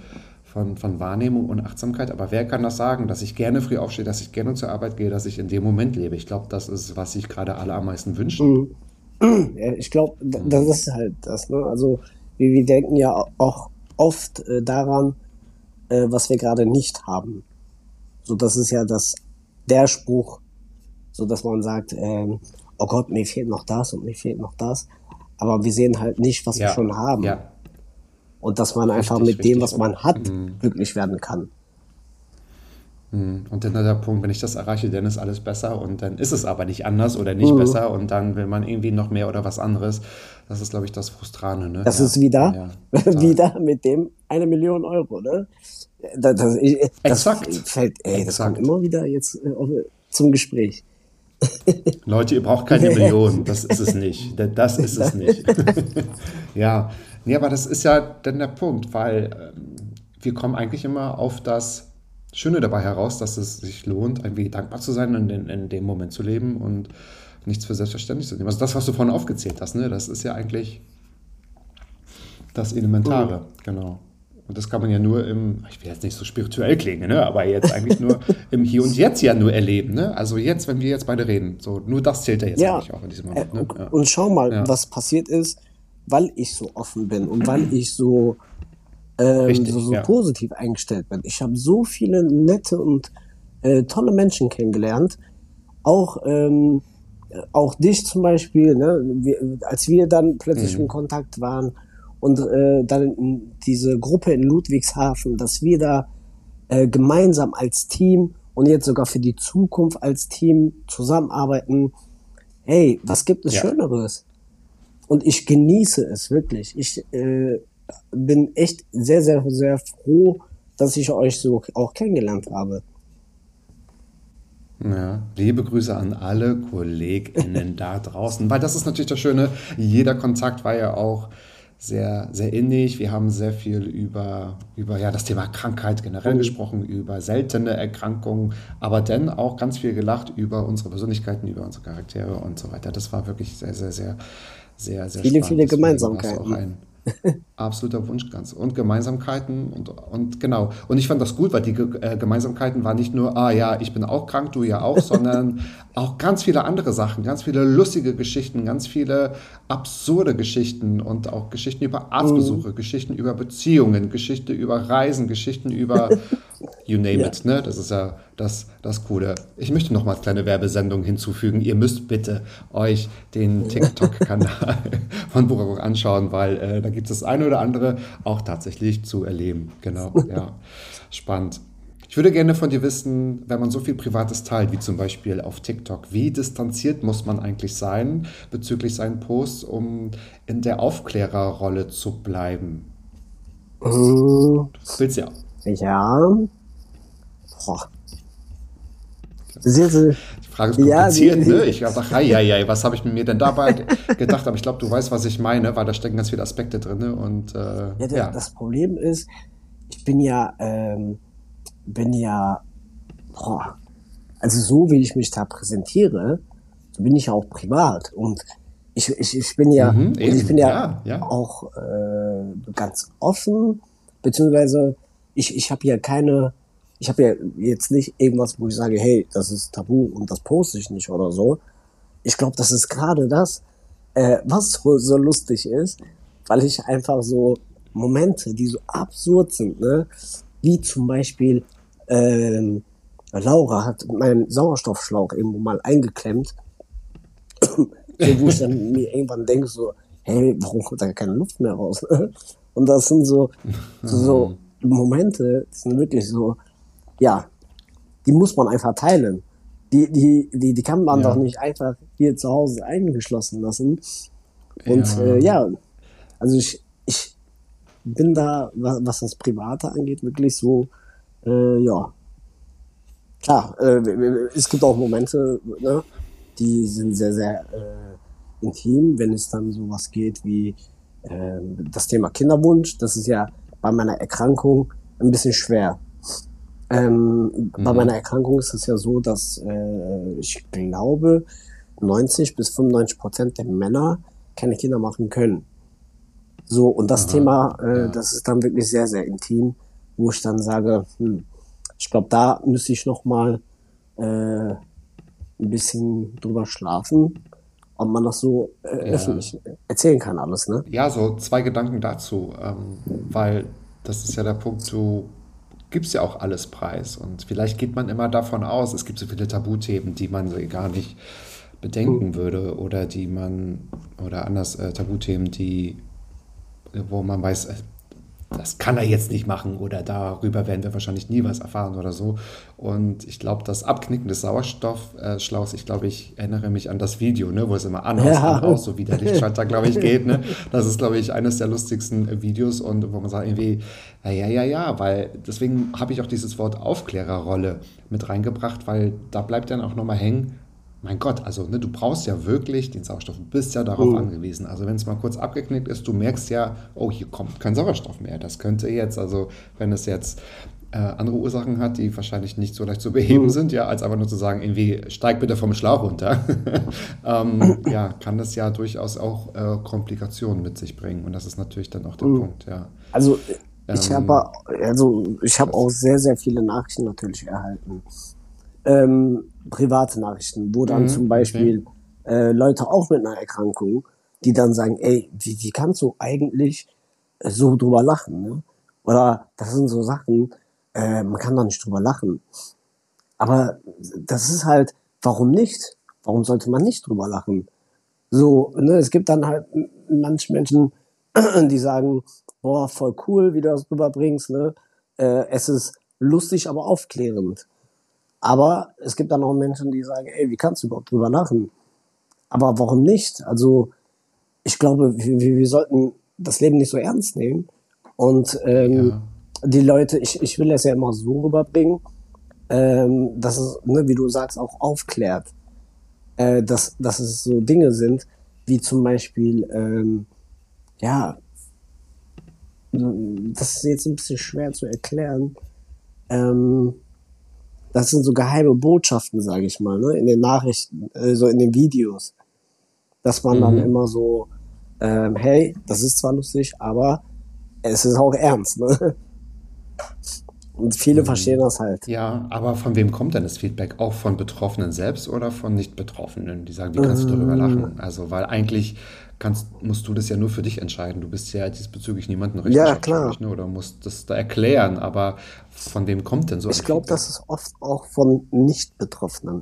von, von Wahrnehmung und Achtsamkeit, aber wer kann das sagen, dass ich gerne früh aufstehe, dass ich gerne zur Arbeit gehe, dass ich in dem Moment lebe? Ich glaube, das ist, was sich gerade alle am meisten wünschen. Ja, ich glaube, das ist halt das. Ne? Also wir, wir denken ja auch oft äh, daran, äh, was wir gerade nicht haben. So, das ist ja das der Spruch, so dass man sagt, ähm, oh Gott, mir fehlt noch das und mir fehlt noch das. Aber wir sehen halt nicht, was wir schon haben. Ja, Und dass man einfach Richtig, mit dem, richtig. was man hat, glücklich werden kann. Und dann der Punkt, wenn ich das erreiche, dann ist alles besser und dann ist es aber nicht anders oder nicht Mhm. besser und dann will man irgendwie noch mehr oder was anderes. Das ist, glaube ich, das Frustrane. Ne? Das Ja. ist wieder, Ja, wieder mit dem eine Million Euro, ne? Das, das, ich- das Exakt. fällt, ey, das Exakt. kommt immer wieder jetzt äh, zum Gespräch. Leute, ihr braucht keine Millionen, das ist es nicht. Das ist es nicht. ja. Nee, aber das ist ja dann der Punkt, weil ähm, wir kommen eigentlich immer auf das Schöne dabei heraus, dass es sich lohnt, irgendwie dankbar zu sein und in, in dem Moment zu leben und nichts für selbstverständlich zu nehmen. Also das, was du vorhin aufgezählt hast, ne, das ist ja eigentlich das Elementare, genau. Und das kann man ja nur im, ich will jetzt nicht so spirituell klingen, ne, aber jetzt eigentlich nur im Hier und Jetzt ja nur erleben. Ne? Also jetzt, wenn wir jetzt beide reden, so nur das zählt ja jetzt Ja, eigentlich auch in diesem äh, Moment. Ne? und, Ja. und schau mal, Ja. was passiert ist, weil ich so offen bin und weil ich so, ähm, Richtig, so, so ja. positiv eingestellt bin. Ich habe so viele nette und äh, tolle Menschen kennengelernt. Auch, ähm, auch dich zum Beispiel, ne? wir, als wir dann plötzlich Mhm. in Kontakt waren und äh, dann diese Gruppe in Ludwigshafen, dass wir da äh, gemeinsam als Team und jetzt sogar für die Zukunft als Team zusammenarbeiten. Hey, was gibt es Ja. Schöneres? Und ich genieße es wirklich. Ich äh, bin echt sehr, sehr, sehr froh, dass ich euch so auch kennengelernt habe. Ja, liebe Grüße an alle KollegInnen da draußen, weil das ist natürlich das Schöne. Jeder Kontakt war ja auch sehr, sehr innig. Wir haben sehr viel über, über ja, das Thema Krankheit generell gesprochen, über seltene Erkrankungen, aber dann auch ganz viel gelacht über unsere Persönlichkeiten, über unsere Charaktere und so weiter. Das war wirklich sehr, sehr, sehr, sehr, sehr Viele, viele Gemeinsamkeiten. auch ein absoluter Wunsch ganz und Gemeinsamkeiten und, und genau und ich fand das gut, weil die äh, Gemeinsamkeiten waren nicht nur ah ja ich bin auch krank du ja auch, sondern auch ganz viele andere Sachen, ganz viele lustige Geschichten, ganz viele absurde Geschichten und auch Geschichten über Arztbesuche, Geschichten über Beziehungen, Geschichten über Reisen, Geschichten über you name Ja. it, ne? Das ist ja das, das Coole. Ich möchte noch mal eine kleine Werbesendung hinzufügen. Ihr müsst bitte euch den TikTok-Kanal von Burarok anschauen, weil äh, da gibt es das eine oder andere auch tatsächlich zu erleben. Genau, ja. Spannend. Ich würde gerne von dir wissen, wenn man so viel Privates teilt, wie zum Beispiel auf TikTok, wie distanziert muss man eigentlich sein bezüglich seinen Posts, um in der Aufklärerrolle zu bleiben? Mhm. Du willst ja. Ja. Boah. Das ist jetzt, Frage ist Ja, kompliziert, die- ne? Ich dachte, hei, hei, hei, was habe ich mir denn dabei gedacht? Aber ich glaube, du weißt, was ich meine, weil da stecken ganz viele Aspekte drin. ne? Und äh, Ja, ja, der, das Problem ist, ich bin ja, ähm, bin ja, boah, also so wie ich mich da präsentiere, bin ich ja auch privat und ich, ich, ich bin ja, Mhm, eben, ich bin ja, ja, ja. auch äh, ganz offen, beziehungsweise ich, ich habe ja keine, ich habe ja jetzt nicht irgendwas, wo ich sage, hey, das ist tabu und das poste ich nicht oder so. Ich glaube, das ist gerade das, äh, was so, so lustig ist, weil ich einfach so Momente, die so absurd sind, ne? wie zum Beispiel ähm, Laura hat meinen Sauerstoffschlauch irgendwo mal eingeklemmt, so, wo ich dann mir irgendwann denke so, hey, warum kommt da keine Luft mehr raus? Und das sind so, so, so Momente, die sind wirklich so, ja, die muss man einfach teilen. Die, die, die, die kann man Ja. doch nicht einfach hier zu Hause eingeschlossen lassen. Und Ja. äh, ja, also ich, ich bin da, wa- was das Private angeht, wirklich so, äh, ja. Klar, äh, es gibt auch Momente, ne, die sind sehr, sehr äh, intim, wenn es dann sowas geht wie äh, das Thema Kinderwunsch. Das ist ja bei meiner Erkrankung ein bisschen schwer. Ähm, Bei meiner Erkrankung ist es ja so, dass äh, ich glaube, 90 bis 95 Prozent der Männer keine Kinder machen können. So, und das Thema, äh, ja. das ist dann wirklich sehr, sehr intim, wo ich dann sage, hm, ich glaube, da müsste ich noch mal äh, ein bisschen drüber schlafen, ob man das so äh, Ja. öffentlich erzählen kann alles, ne? Ja, so zwei Gedanken dazu, ähm, weil das ist ja der Punkt, du gibst ja auch alles preis. Und vielleicht geht man immer davon aus, es gibt so viele Tabuthemen, die man gar nicht bedenken würde oder die man, oder anders äh, Tabuthemen, die, wo man weiß, äh, das kann er jetzt nicht machen oder darüber werden wir wahrscheinlich nie was erfahren oder so. Und ich glaube, das Abknicken des Sauerstoffschlauchs, ich glaube, ich erinnere mich an das Video, ne, wo es immer an, aus, Ja. an, aus, so wie der Lichtschalter, glaube ich, geht. Ne? Das ist, glaube ich, eines der lustigsten äh, Videos und wo man sagt irgendwie, ja, ja, ja, ja, weil deswegen habe ich auch dieses Wort Aufklärerrolle mit reingebracht, weil da bleibt dann auch nochmal hängen, mein Gott, also ne, du brauchst ja wirklich den Sauerstoff, du bist ja darauf angewiesen. Also wenn es mal kurz abgeknickt ist, du merkst ja, oh, hier kommt kein Sauerstoff mehr. Das könnte jetzt, also wenn es jetzt äh, andere Ursachen hat, die wahrscheinlich nicht so leicht zu beheben sind, ja, als einfach nur zu sagen, irgendwie steig bitte vom Schlauch runter, ähm, ja, kann das ja durchaus auch äh, Komplikationen mit sich bringen. Und das ist natürlich dann auch der Punkt, ja. Also ich Ähm, habe also ich habe auch sehr sehr viele Nachrichten natürlich erhalten, ähm, private Nachrichten, wo dann Mhm, zum Beispiel äh, Leute auch mit einer Erkrankung, die dann sagen, ey, wie, wie kannst du eigentlich äh, so drüber lachen, ne? Oder das sind so Sachen, äh, man kann da nicht drüber lachen. Aber das ist halt, warum nicht? Warum sollte man nicht drüber lachen? So, ne, es gibt dann halt manche Menschen, die sagen, boah, voll cool, wie du das rüberbringst, ne? Äh, es ist lustig, aber aufklärend. Aber es gibt dann auch Menschen, die sagen, ey, wie kannst du überhaupt drüber lachen? Aber warum nicht? Also, ich glaube, wir, wir sollten das Leben nicht so ernst nehmen. Und ähm, Ja. die Leute, ich, ich will das ja immer so rüberbringen, ähm, dass es, ne, wie du sagst, auch aufklärt. Äh, dass, dass es so Dinge sind, wie zum Beispiel, ähm, ja, das ist jetzt ein bisschen schwer zu erklären. Ähm, das sind so geheime Botschaften, sage ich mal, ne? in den Nachrichten, äh, so in den Videos. Dass man dann immer so, ähm, hey, das ist zwar lustig, aber es ist auch ernst. Ne? Und viele verstehen das halt. Ja, aber von wem kommt denn das Feedback? Auch von Betroffenen selbst oder von Nicht-Betroffenen, die sagen, wie kannst du darüber Ähm. lachen? Also, weil eigentlich kannst, musst du das ja nur für dich entscheiden. Du bist ja diesbezüglich niemanden richtig Ja, klar. Ne? Oder musst das da erklären. Aber von wem kommt denn so Ich glaube, das ist oft auch von Nicht-Betroffenen,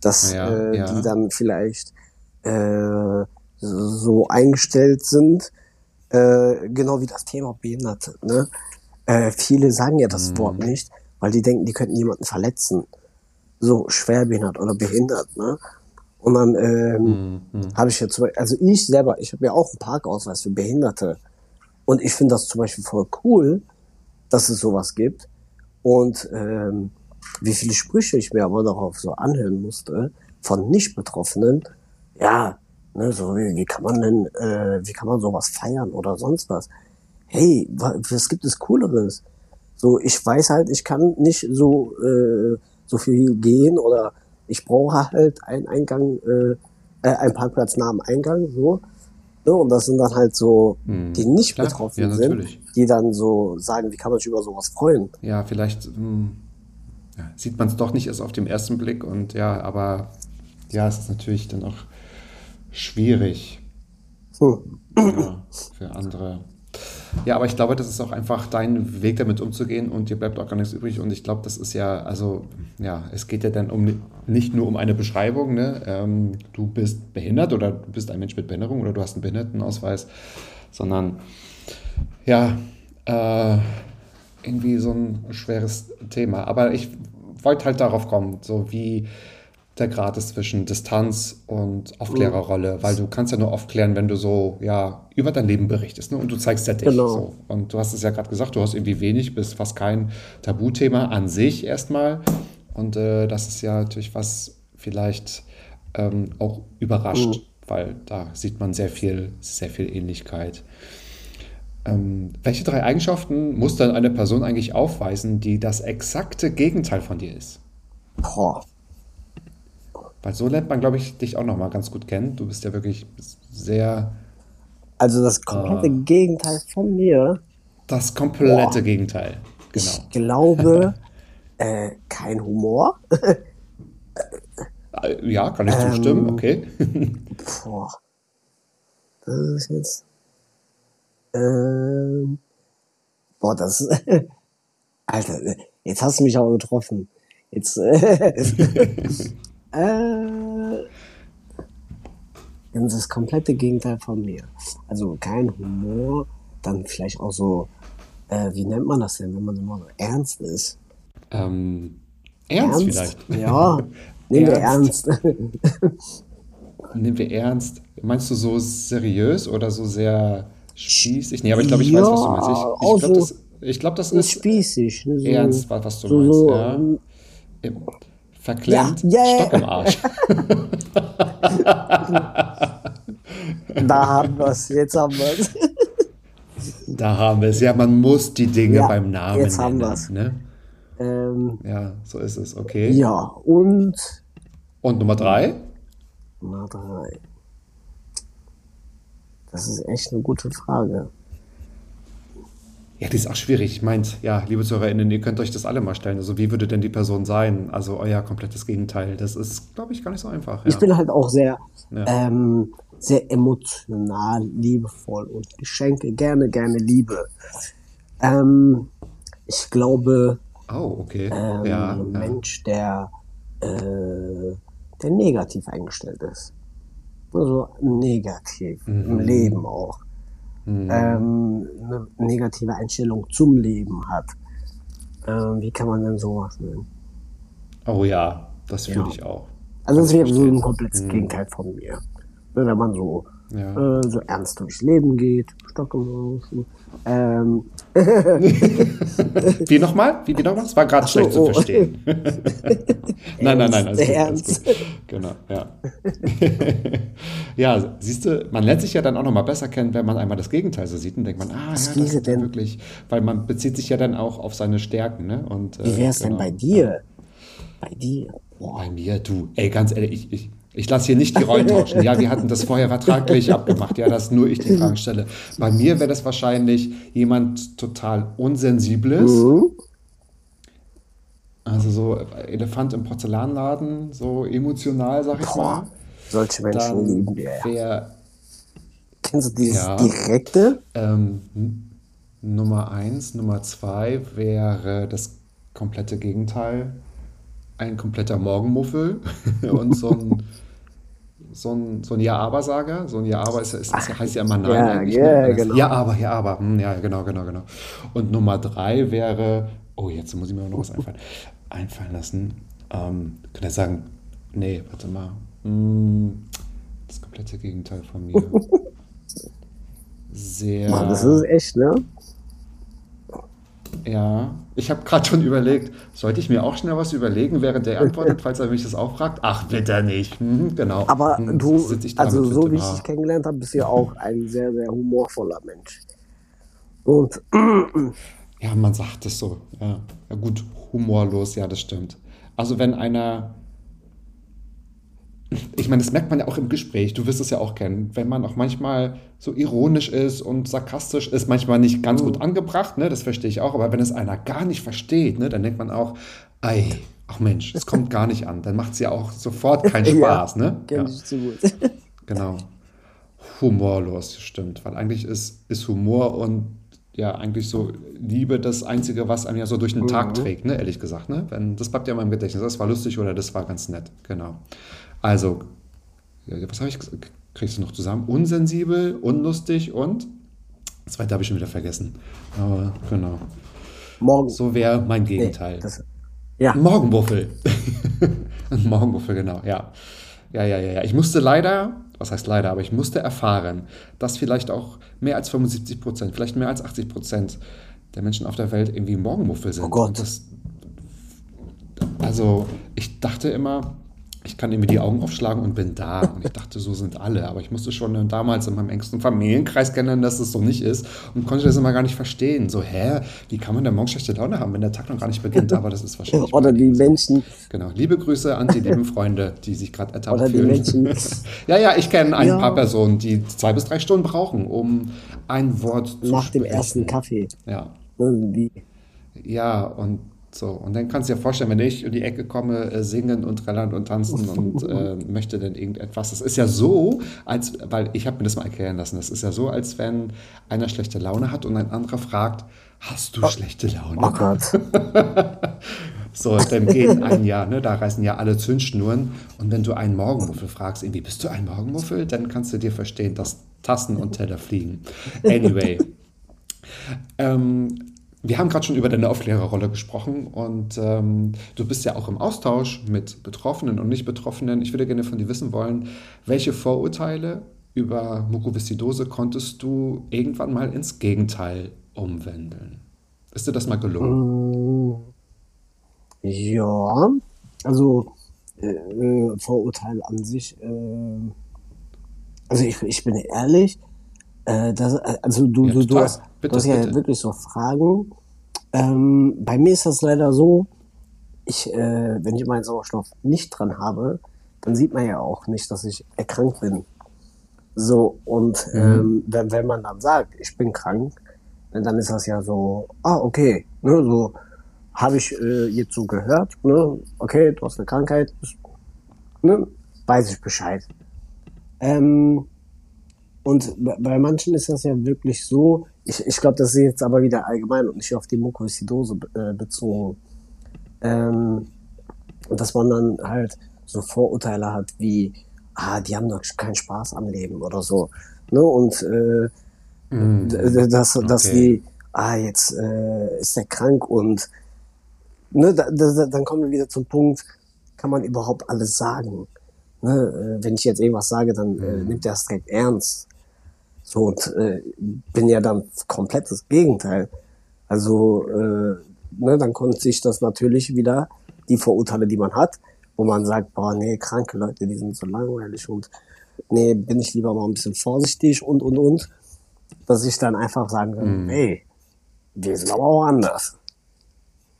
dass Ja, äh, ja. die dann vielleicht äh, so eingestellt sind, äh, genau wie das Thema Behinderte. Ne? Äh, viele sagen ja das Mhm. Wort nicht, weil die denken, die könnten jemanden verletzen. So schwerbehindert oder behindert, ne? Und dann ähm, Mhm. habe ich jetzt, zum Beispiel- also ich selber, ich habe ja auch einen Parkausweis für Behinderte. Und ich finde das zum Beispiel voll cool, dass es sowas gibt. Und ähm, wie viele Sprüche ich mir aber darauf so anhören musste von Nicht-Betroffenen. Ja, ne, so wie, wie kann man denn, äh, wie kann man sowas feiern oder sonst was? Hey, wa- was gibt es Cooleres? So, ich weiß halt, ich kann nicht so äh, so viel gehen oder ich brauche halt einen Eingang, äh, äh, einen Parkplatz nah am Eingang, so. Ne? Und das sind dann halt so, die nicht Klar, betroffen ja, sind, die dann so sagen, wie kann man sich über sowas freuen? Ja, vielleicht hm, ja, sieht man es doch nicht erst auf den ersten Blick und ja, aber ja, es ist natürlich dann auch schwierig Hm. ja, für andere. Ja, aber ich glaube, das ist auch einfach dein Weg damit umzugehen und dir bleibt auch gar nichts übrig. Und ich glaube, das ist ja, also, ja, es geht ja dann um nicht nur um eine Beschreibung, ne? Ähm, du bist behindert oder du bist ein Mensch mit Behinderung oder du hast einen Behindertenausweis, sondern ja, äh, irgendwie so ein schweres Thema. Aber ich wollte halt darauf kommen, so wie der Grad ist zwischen Distanz und Aufklärerrolle, weil du kannst ja nur aufklären, wenn du so ja über dein Leben berichtest, ne? Und du zeigst ja dich. Genau. So. Und du hast es ja gerade gesagt, du hast irgendwie wenig bis fast kein Tabuthema an sich erstmal. Und äh, das ist ja natürlich was vielleicht ähm, auch überrascht, weil da sieht man sehr viel, sehr viel Ähnlichkeit. Ähm, welche drei Eigenschaften muss dann eine Person eigentlich aufweisen, die das exakte Gegenteil von dir ist? Boah. Weil so lernt man, glaube ich, dich auch nochmal ganz gut kennen. Du bist ja wirklich sehr Also das komplette Gegenteil von mir. das komplette Boah. Gegenteil. Genau. Ich glaube, äh, kein Humor. Äh, Ja, kann ich zustimmen, okay. Boah. Das ist jetzt. Ähm, boah, das. Alter, jetzt hast du mich aber getroffen. Jetzt. Äh, das das komplette Gegenteil von mir. Also kein Humor, dann vielleicht auch so. Äh, wie nennt man das denn, wenn man immer so ernst ist? ähm, ernst, vielleicht. Ja, nehmen wir Ernst. ernst. Nehmen wir ernst. Meinst du so seriös oder so sehr spießig? Nee, aber ich glaube, ich weiß, was du meinst. Ich, Ja, ich glaube, so das, ich glaub, das Ist spießig. So, ernst, wa- was du so, meinst. ja. ähm, Verklemmt, Ja, yeah. Stock im Arsch. Da haben wir es, jetzt haben wir es. Da haben wir es. Ja, man muss die Dinge Ja, beim Namen jetzt haben nennen. wir's. Ne? ähm, Ja, so ist es. Okay. ja, und Und Nummer drei? Nummer drei. Das ist echt eine gute Frage. Ja, die ist auch schwierig. Ich meint, ja, liebe ZuhörerInnen, ihr könnt euch das alle mal stellen. Also, wie würde denn die Person sein? Also, euer komplettes Gegenteil. Das ist, glaube ich, gar nicht so einfach. Ja. Ich bin halt auch sehr, Ja. ähm, sehr emotional, liebevoll und Geschenke gerne, gerne liebe. Ähm, ich glaube, oh, okay. ähm, ja, ein. Mensch, der, äh, der negativ eingestellt ist. Also negativ Mhm. im Leben auch. Ähm, eine negative Einstellung zum Leben hat. Ähm, wie kann man denn sowas nennen? Oh ja, das fühle Ja. ich auch. Also das wäre so ein komplettes Gegenteil von mir. Wenn man so, Ja. äh, so ernst durchs Leben geht, Stock im Arsch, ähm, Wie nochmal? Wie, wie nochmal? Das war gerade so, schlecht zu oh. verstehen. nein, nein, nein, alles gut, alles gut. Genau, ja. ja, siehst du, man lernt sich ja dann auch nochmal besser kennen, wenn man einmal das Gegenteil so sieht und denkt man, ah, Was ja, wäre das ist ja denn- wirklich, weil man bezieht sich ja dann auch auf seine Stärken, ne? Und, wie äh, wär's denn genau. bei dir? Bei dir? Boah, Bei mir, du, ey, ganz ehrlich, ich, ich, ich lasse hier nicht die Rollen tauschen. Ja, wir hatten das vorher vertraglich abgemacht, ja, dass nur ich die Fragen stelle. Bei mir wäre das wahrscheinlich jemand total Unsensibles. Mhm. Also so Elefant im Porzellanladen, so emotional, sag ich mal. solche Menschen lieben Dann wir ja. wäre Kennst du dieses Ja. direkte? ähm, Nummer eins, Nummer zwei wäre das komplette Gegenteil. Ein kompletter Morgenmuffel und so ein, so ein, so ein Ja-Aber-Sager. So ein Ja-Aber ist, ist, ist, heißt ja immer Nein Ja, eigentlich. ja, ne? Das- genau. Ja, aber, ja, aber. Hm, ja, genau, genau, genau. Und Nummer drei wäre Oh, jetzt muss ich mir noch was einfallen, einfallen lassen. Ähm, kann er sagen, nee, warte mal. Hm, das komplette Gegenteil von mir. Sehr. Mann, das ist echt, ne? Ja, ich habe gerade schon überlegt, sollte ich mir auch schnell was überlegen, während der antwortet, falls er mich das auch fragt? Ach, bitte nicht. Hm, genau. Aber Hm, du, also so wie ich dich kennengelernt habe, bist du ja auch ein sehr, sehr humorvoller Mensch. Und Ja, man sagt es so. Ja. ja, gut, humorlos, ja, das stimmt. Also wenn einer, ich meine, das merkt man ja auch im Gespräch, du wirst es ja auch kennen, wenn man auch manchmal so ironisch ist und sarkastisch ist, manchmal nicht ganz gut angebracht, ne, das verstehe ich auch, aber wenn es einer gar nicht versteht, ne, dann denkt man auch, ei, ach Mensch, es kommt gar nicht an, dann macht es ja auch sofort keinen Spaß, ne? Ja. ich zu gut. Genau. Humorlos, stimmt. Weil eigentlich ist, ist Humor und ja, eigentlich so Liebe das Einzige, was einem ja so durch den Tag trägt, ne? ehrlich gesagt. Ne? Wenn, das bleibt ja immer im Gedächtnis. Das war lustig oder das war ganz nett. Genau. Also, was habe ich gesagt? Kriegst du noch zusammen? Unsensibel, unlustig und? Das zweite habe ich schon wieder vergessen. Aber genau. Morgen. So wäre mein Nee, Gegenteil. das, ja, Morgenmuffel. Morgenmuffel, genau, ja. Ja, ja, ja, ja. Ich musste leider, was heißt leider, aber ich musste erfahren, dass vielleicht auch mehr als 75 Prozent, vielleicht mehr als 80 Prozent der Menschen auf der Welt irgendwie Morgenmuffel sind. Oh Gott. Das, also, ich dachte immer, ich kann irgendwie die Augen aufschlagen und bin da. Und ich dachte, so sind alle. Aber ich musste schon damals in meinem engsten Familienkreis kennen, dass es so nicht ist und konnte das immer gar nicht verstehen. So, hä, wie kann man denn morgen schlechte Laune haben, wenn der Tag noch gar nicht beginnt? Aber das ist wahrscheinlich. oder die so. Menschen, Genau. Liebe Grüße an die lieben Freunde, die sich gerade ertappt oder die fühlen. Menschen, ja, ja, ich kenne ein Ja. paar Personen, die zwei bis drei Stunden brauchen, um ein Wort zu nach dem sprechen. ersten Kaffee. Ja. Die, Ja, und so. Und dann kannst du dir vorstellen, wenn ich um die Ecke komme, äh, singen und trällern und tanzen und äh, möchte dann irgendetwas. Das ist ja so, als, weil ich habe mir das mal erklären lassen, das ist ja so, als wenn einer schlechte Laune hat und ein anderer fragt, hast du schlechte Laune? oh Gott. So, dann gehen ein Jahr, ne, da reißen ja alle Zündschnuren. Und wenn du einen Morgenmuffel fragst, irgendwie, bist du ein Morgenmuffel? Dann kannst du dir verstehen, dass Tassen und Teller fliegen. Anyway. ähm, wir haben gerade schon über deine Aufklärerrolle gesprochen und ähm, du bist ja auch im Austausch mit Betroffenen und Nicht-Betroffenen. Ich würde gerne von dir wissen wollen, welche Vorurteile über Mukoviszidose konntest du irgendwann mal ins Gegenteil umwandeln? Ist dir das mal gelungen? Ja, also äh, äh, Vorurteil an sich. Äh, also ich, ich bin ehrlich, äh, das, äh, also du, Ja, du, du hast, Bitte, du hast ja bitte. wirklich so Fragen. Ähm, bei mir ist das leider so, ich, äh, wenn ich meinen Sauerstoff nicht dran habe, dann sieht man ja auch nicht, dass ich erkrankt bin. So, und Mhm. ähm, wenn, wenn man dann sagt, ich bin krank, dann dann ist das ja so, ah, okay, ne, so habe ich äh, jetzt so gehört, ne, okay, du hast eine Krankheit, ne, weiß ich Bescheid. Ähm, und bei manchen ist das ja wirklich so, ich, ich glaube, das ist jetzt aber wieder allgemein und nicht auf die Mukoviszidose äh, bezogen, ähm, dass man dann halt so Vorurteile hat wie, ah, die haben doch keinen Spaß am Leben oder so. Ne? Und äh, d- dass, dass okay. die, ah, jetzt äh, ist er krank und ne, da, da, dann kommen wir wieder zum Punkt, kann man überhaupt alles sagen? Ne? Äh, wenn ich jetzt irgendwas sage, dann äh, nimmt er es direkt ernst. So, und äh, bin ja dann komplett das Gegenteil. Also, äh, ne, dann konnte sich das natürlich wieder, die Vorurteile, die man hat, wo man sagt, boah, nee, kranke Leute, die sind so langweilig und nee, bin ich lieber mal ein bisschen vorsichtig und, und, und, dass ich dann einfach sagen kann, hey, wir sind aber auch anders.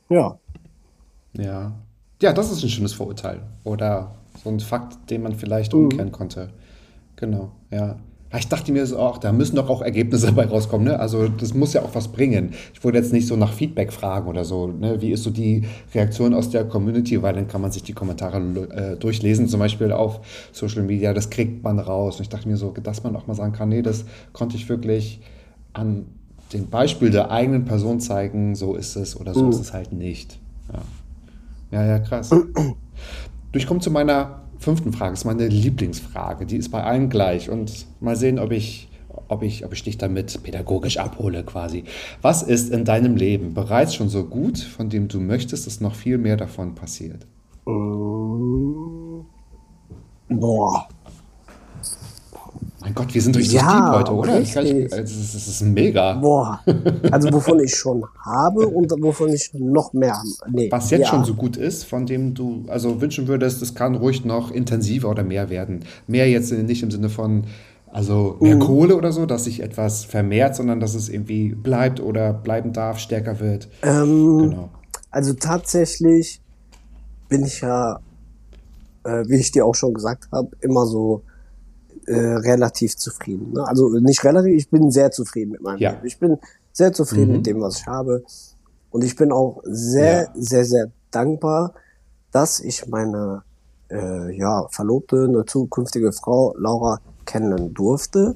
Ja. Ja. Ja, das ist ein schönes Vorurteil. Oder so ein Fakt, den man vielleicht umkehren konnte. Genau, ja. Ich dachte mir so auch, da müssen doch auch Ergebnisse dabei rauskommen. Ne? Also das muss ja auch was bringen. Ich wollte jetzt nicht so nach Feedback fragen oder so. Ne? Wie ist so die Reaktion aus der Community? Weil dann kann man sich die Kommentare äh, durchlesen, zum Beispiel auf Social Media. Das kriegt man raus. Und ich dachte mir so, dass man auch mal sagen kann, nee, das konnte ich wirklich an dem Beispiel der eigenen Person zeigen. So ist es oder so ist es halt nicht. Ja. Ja, ja, krass. Du, Ich komme zu meiner fünften Frage. Ist meine Lieblingsfrage. Die ist bei allen gleich. Und mal sehen, ob ich, ob ich, ob ich dich damit pädagogisch abhole quasi. Was ist in deinem Leben bereits schon so gut, von dem du möchtest, dass noch viel mehr davon passiert? Mm. Boah. Mein Gott, wir sind richtig Ja, heute, oder? Ich, richtig. ich, das, ist, das ist mega. Boah. Also wovon ich schon habe und wovon ich noch mehr habe. Nee, Was jetzt ja. schon so gut ist, von dem du also wünschen würdest, es kann ruhig noch intensiver oder mehr werden. Mehr jetzt nicht im Sinne von, also mehr Mhm. Kohle oder so, dass sich etwas vermehrt, sondern dass es irgendwie bleibt oder bleiben darf, stärker wird. Ähm, Genau. Also tatsächlich bin ich ja, äh, wie ich dir auch schon gesagt habe, immer so äh, relativ zufrieden. Ne? Also nicht relativ, ich bin sehr zufrieden mit meinem Ja. Leben. Ich bin sehr zufrieden Mhm. mit dem, was ich habe. Und ich bin auch sehr, Ja. sehr, sehr dankbar, dass ich meine äh, ja, Verlobte, eine zukünftige Frau, Laura, kennenlernen durfte.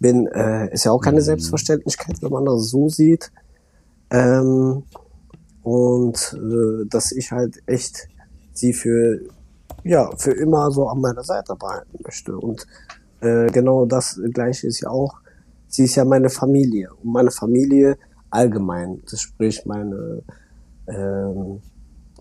Bin, äh, ist ja auch keine Mhm. Selbstverständlichkeit, wenn man das so sieht. Ähm, und äh, dass ich halt echt sie für ja für immer so an meiner Seite behalten möchte und äh, genau das gleiche ist ja auch sie ist ja meine Familie und meine Familie allgemein das sprich meine ähm,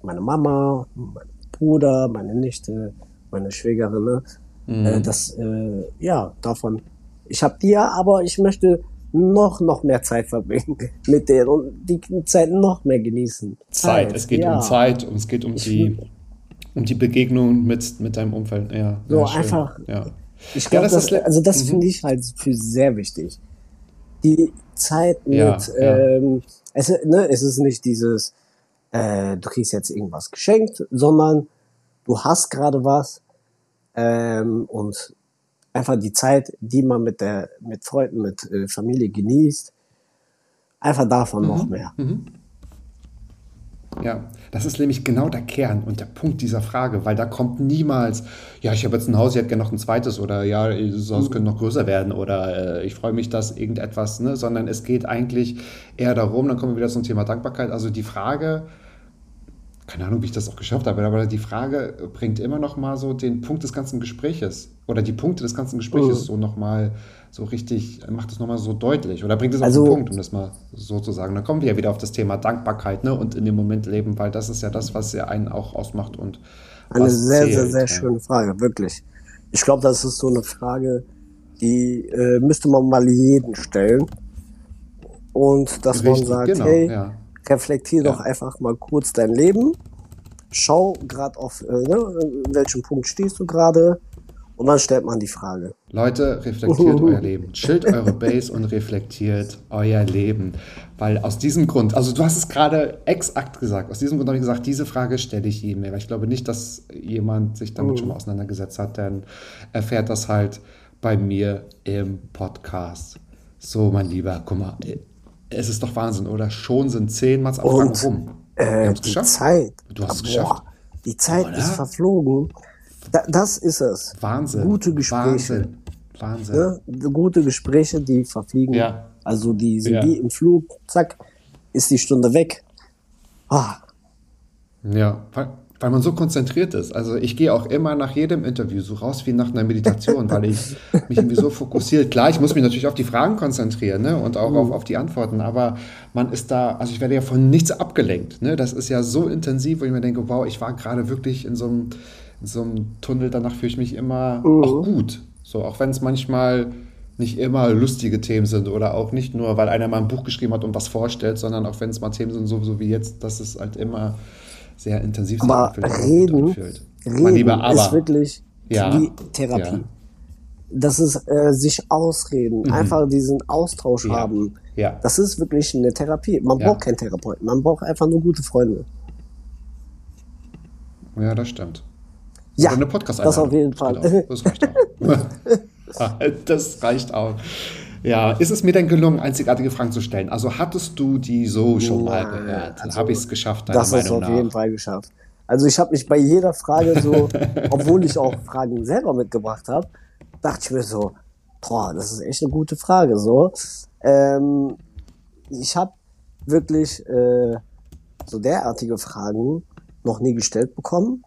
meine Mama mein Bruder meine Nichte meine Schwägerin ne? äh, das äh, ja davon ich habe die ja aber ich möchte noch noch mehr Zeit verbringen mit denen und die Zeit noch mehr genießen Zeit. Es geht ja. um Zeit und es geht um die, um die Begegnung mit, mit deinem Umfeld. Ja, So ja, einfach- Ja. Ich Ja, glaube, das das, le- also das Mhm. finde ich halt für sehr wichtig. Die Zeit mit, Ja, ja. Ähm, es, ne, es ist nicht dieses, äh, du kriegst jetzt irgendwas geschenkt, sondern du hast gerade was ähm, und einfach die Zeit, die man mit der, mit Freunden, mit äh, Familie genießt, einfach davon Mhm. noch mehr. Ja, das ist nämlich genau der Kern und der Punkt dieser Frage, weil da kommt niemals, ja, ich habe jetzt ein Haus, ich hätte gerne noch ein zweites oder ja, das Haus könnte noch größer werden oder äh, ich freue mich, dass irgendetwas, ne, sondern es geht eigentlich eher darum, dann kommen wir wieder zum Thema Dankbarkeit, also die Frage, keine Ahnung, wie ich das auch geschafft habe, aber die Frage bringt immer noch mal so den Punkt des ganzen Gespräches oder die Punkte des ganzen Gespräches Mhm. so noch mal so richtig, macht es noch mal so deutlich oder bringt es auf Also- den Punkt, um das mal so zu sagen. Dann kommen wir ja wieder auf das Thema Dankbarkeit ne? und in dem Moment leben, weil das ist ja das, was ja einen auch ausmacht und Eine sehr, sehr, zählt, sehr ja. schöne Frage, wirklich. Ich glaube, das ist so eine Frage, die äh, müsste man mal jeden stellen. Und dass man Richtig, sagt, genau, hey, ja. Reflektier doch Ja. einfach mal kurz dein Leben. Schau gerade auf, äh, ne, in welchem Punkt stehst du gerade. Und dann stellt man die Frage. Leute, reflektiert euer Leben. Chillt eure Base und reflektiert euer Leben. Weil aus diesem Grund, also du hast es gerade exakt gesagt, aus diesem Grund habe ich gesagt, diese Frage stelle ich jedem. Weil ich glaube nicht, dass jemand sich damit schon mal auseinandergesetzt hat, denn erfährt das halt bei mir im Podcast. So, mein Lieber, guck mal, es ist doch Wahnsinn, oder? Schon sind zehn Matzabfragen Und, rum. Äh, die geschafft. Zeit. Du hast es Boah, geschafft. Die Zeit Oder? ist verflogen. Da, das ist es. Wahnsinn. Gute Gespräche. Wahnsinn. Wahnsinn. Ne? Gute Gespräche, die verfliegen. Ja. Also die sind Ja. wie im Flug, zack, ist die Stunde weg. Ah, Ja, weil, man so konzentriert ist. Also ich gehe auch immer nach jedem Interview so raus wie nach einer Meditation, weil ich mich irgendwie so fokussiert. Klar, ich muss mich natürlich auf die Fragen konzentrieren ne? und auch auf, auf die Antworten, aber man ist da, also ich werde ja von nichts abgelenkt. Ne? Das ist ja so intensiv, wo ich mir denke, wow, ich war gerade wirklich in so einem, in so einem Tunnel, danach fühle ich mich immer auch gut. So, auch wenn es manchmal nicht immer lustige Themen sind oder auch nicht nur, weil einer mal ein Buch geschrieben hat und was vorstellt, sondern auch wenn es mal Themen sind, so, so wie jetzt, dass es halt immer sehr intensiv sich aber gut reden, reden aber ist wirklich Ja. wie Therapie. Ja. Das ist äh, sich ausreden, einfach diesen Austausch Mhm. Ja. haben. Ja. Das ist wirklich eine Therapie. Man braucht keinen Therapeuten, man braucht einfach nur gute Freunde. ja, das stimmt. Ja, Oder eine podcast das auf jeden Fall. Das reicht auch. das reicht auch. Ja, ist es mir denn gelungen, einzigartige Fragen zu stellen? Also hattest du die so schon mal gehört? also Habe ich es geschafft, deiner Das ist auf jeden nach? Fall geschafft. Also ich habe mich bei jeder Frage so, obwohl ich auch Fragen selber mitgebracht habe, dachte ich mir so, boah, das ist echt eine gute Frage. So, ähm, ich habe wirklich äh, so derartige Fragen noch nie gestellt bekommen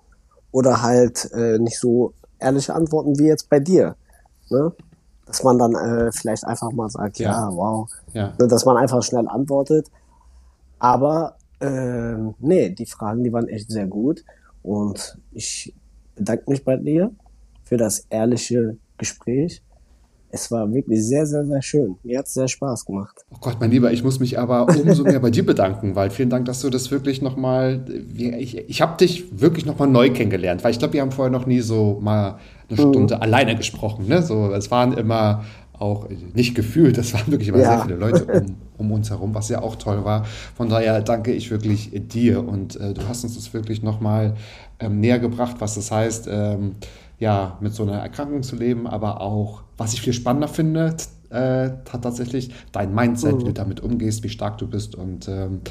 oder halt äh, nicht so ehrliche Antworten wie jetzt bei dir. Ne? Dass man dann äh, vielleicht einfach mal sagt, ja, Ja. wow, Ja. Ne, dass man einfach schnell antwortet. Aber äh, nee, die Fragen, die waren echt sehr gut und ich bedanke mich bei dir für das ehrliche Gespräch. Es war wirklich sehr, sehr, sehr schön. Mir hat es sehr Spaß gemacht. Oh Gott, mein Lieber, ich muss mich aber umso mehr bei dir bedanken, weil vielen Dank, dass du das wirklich nochmal, ich, ich habe dich wirklich nochmal neu kennengelernt, weil ich glaube, wir haben vorher noch nie so mal eine Stunde alleine gesprochen. Ne? So, es waren immer auch nicht gefühlt, es waren wirklich immer Ja. sehr viele Leute um, um uns herum, was ja auch toll war. Von daher danke ich wirklich dir und äh, du hast uns das wirklich nochmal ähm, näher gebracht, was das heißt, ähm, ja, mit so einer Erkrankung zu leben, aber auch, was ich viel spannender finde, äh, hat tatsächlich dein Mindset, wie du damit umgehst, wie stark du bist. Und ähm,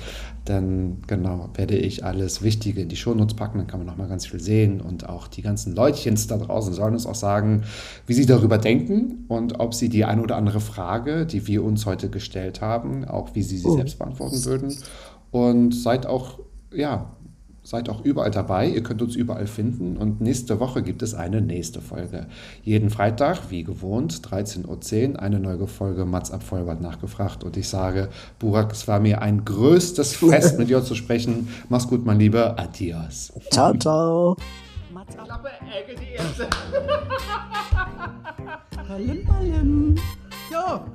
dann, genau, werde ich alles Wichtige in die Shownotes packen. Dann kann man nochmal ganz viel sehen. Und auch die ganzen Leutchens da draußen sollen uns auch sagen, wie sie darüber denken und ob sie die eine oder andere Frage, die wir uns heute gestellt haben, auch wie sie sie selbst beantworten würden. Und seid auch, ja, Seid auch überall dabei. Ihr könnt uns überall finden. Und nächste Woche gibt es eine nächste Folge. Jeden Freitag, wie gewohnt, 13.10 Uhr, eine neue Folge Mats ab Vollbart nachgefragt. Und ich sage, Burak, es war mir ein größtes Fest, mit dir zu sprechen. Mach's gut, mein Lieber. Adios. Ciao, ciao. Ballim, ballim. Ja.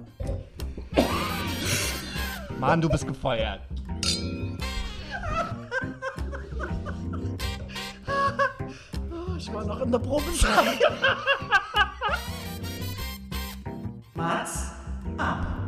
Mann, du bist gefeuert. ich war noch in der Probe Probezeit. Mats ab.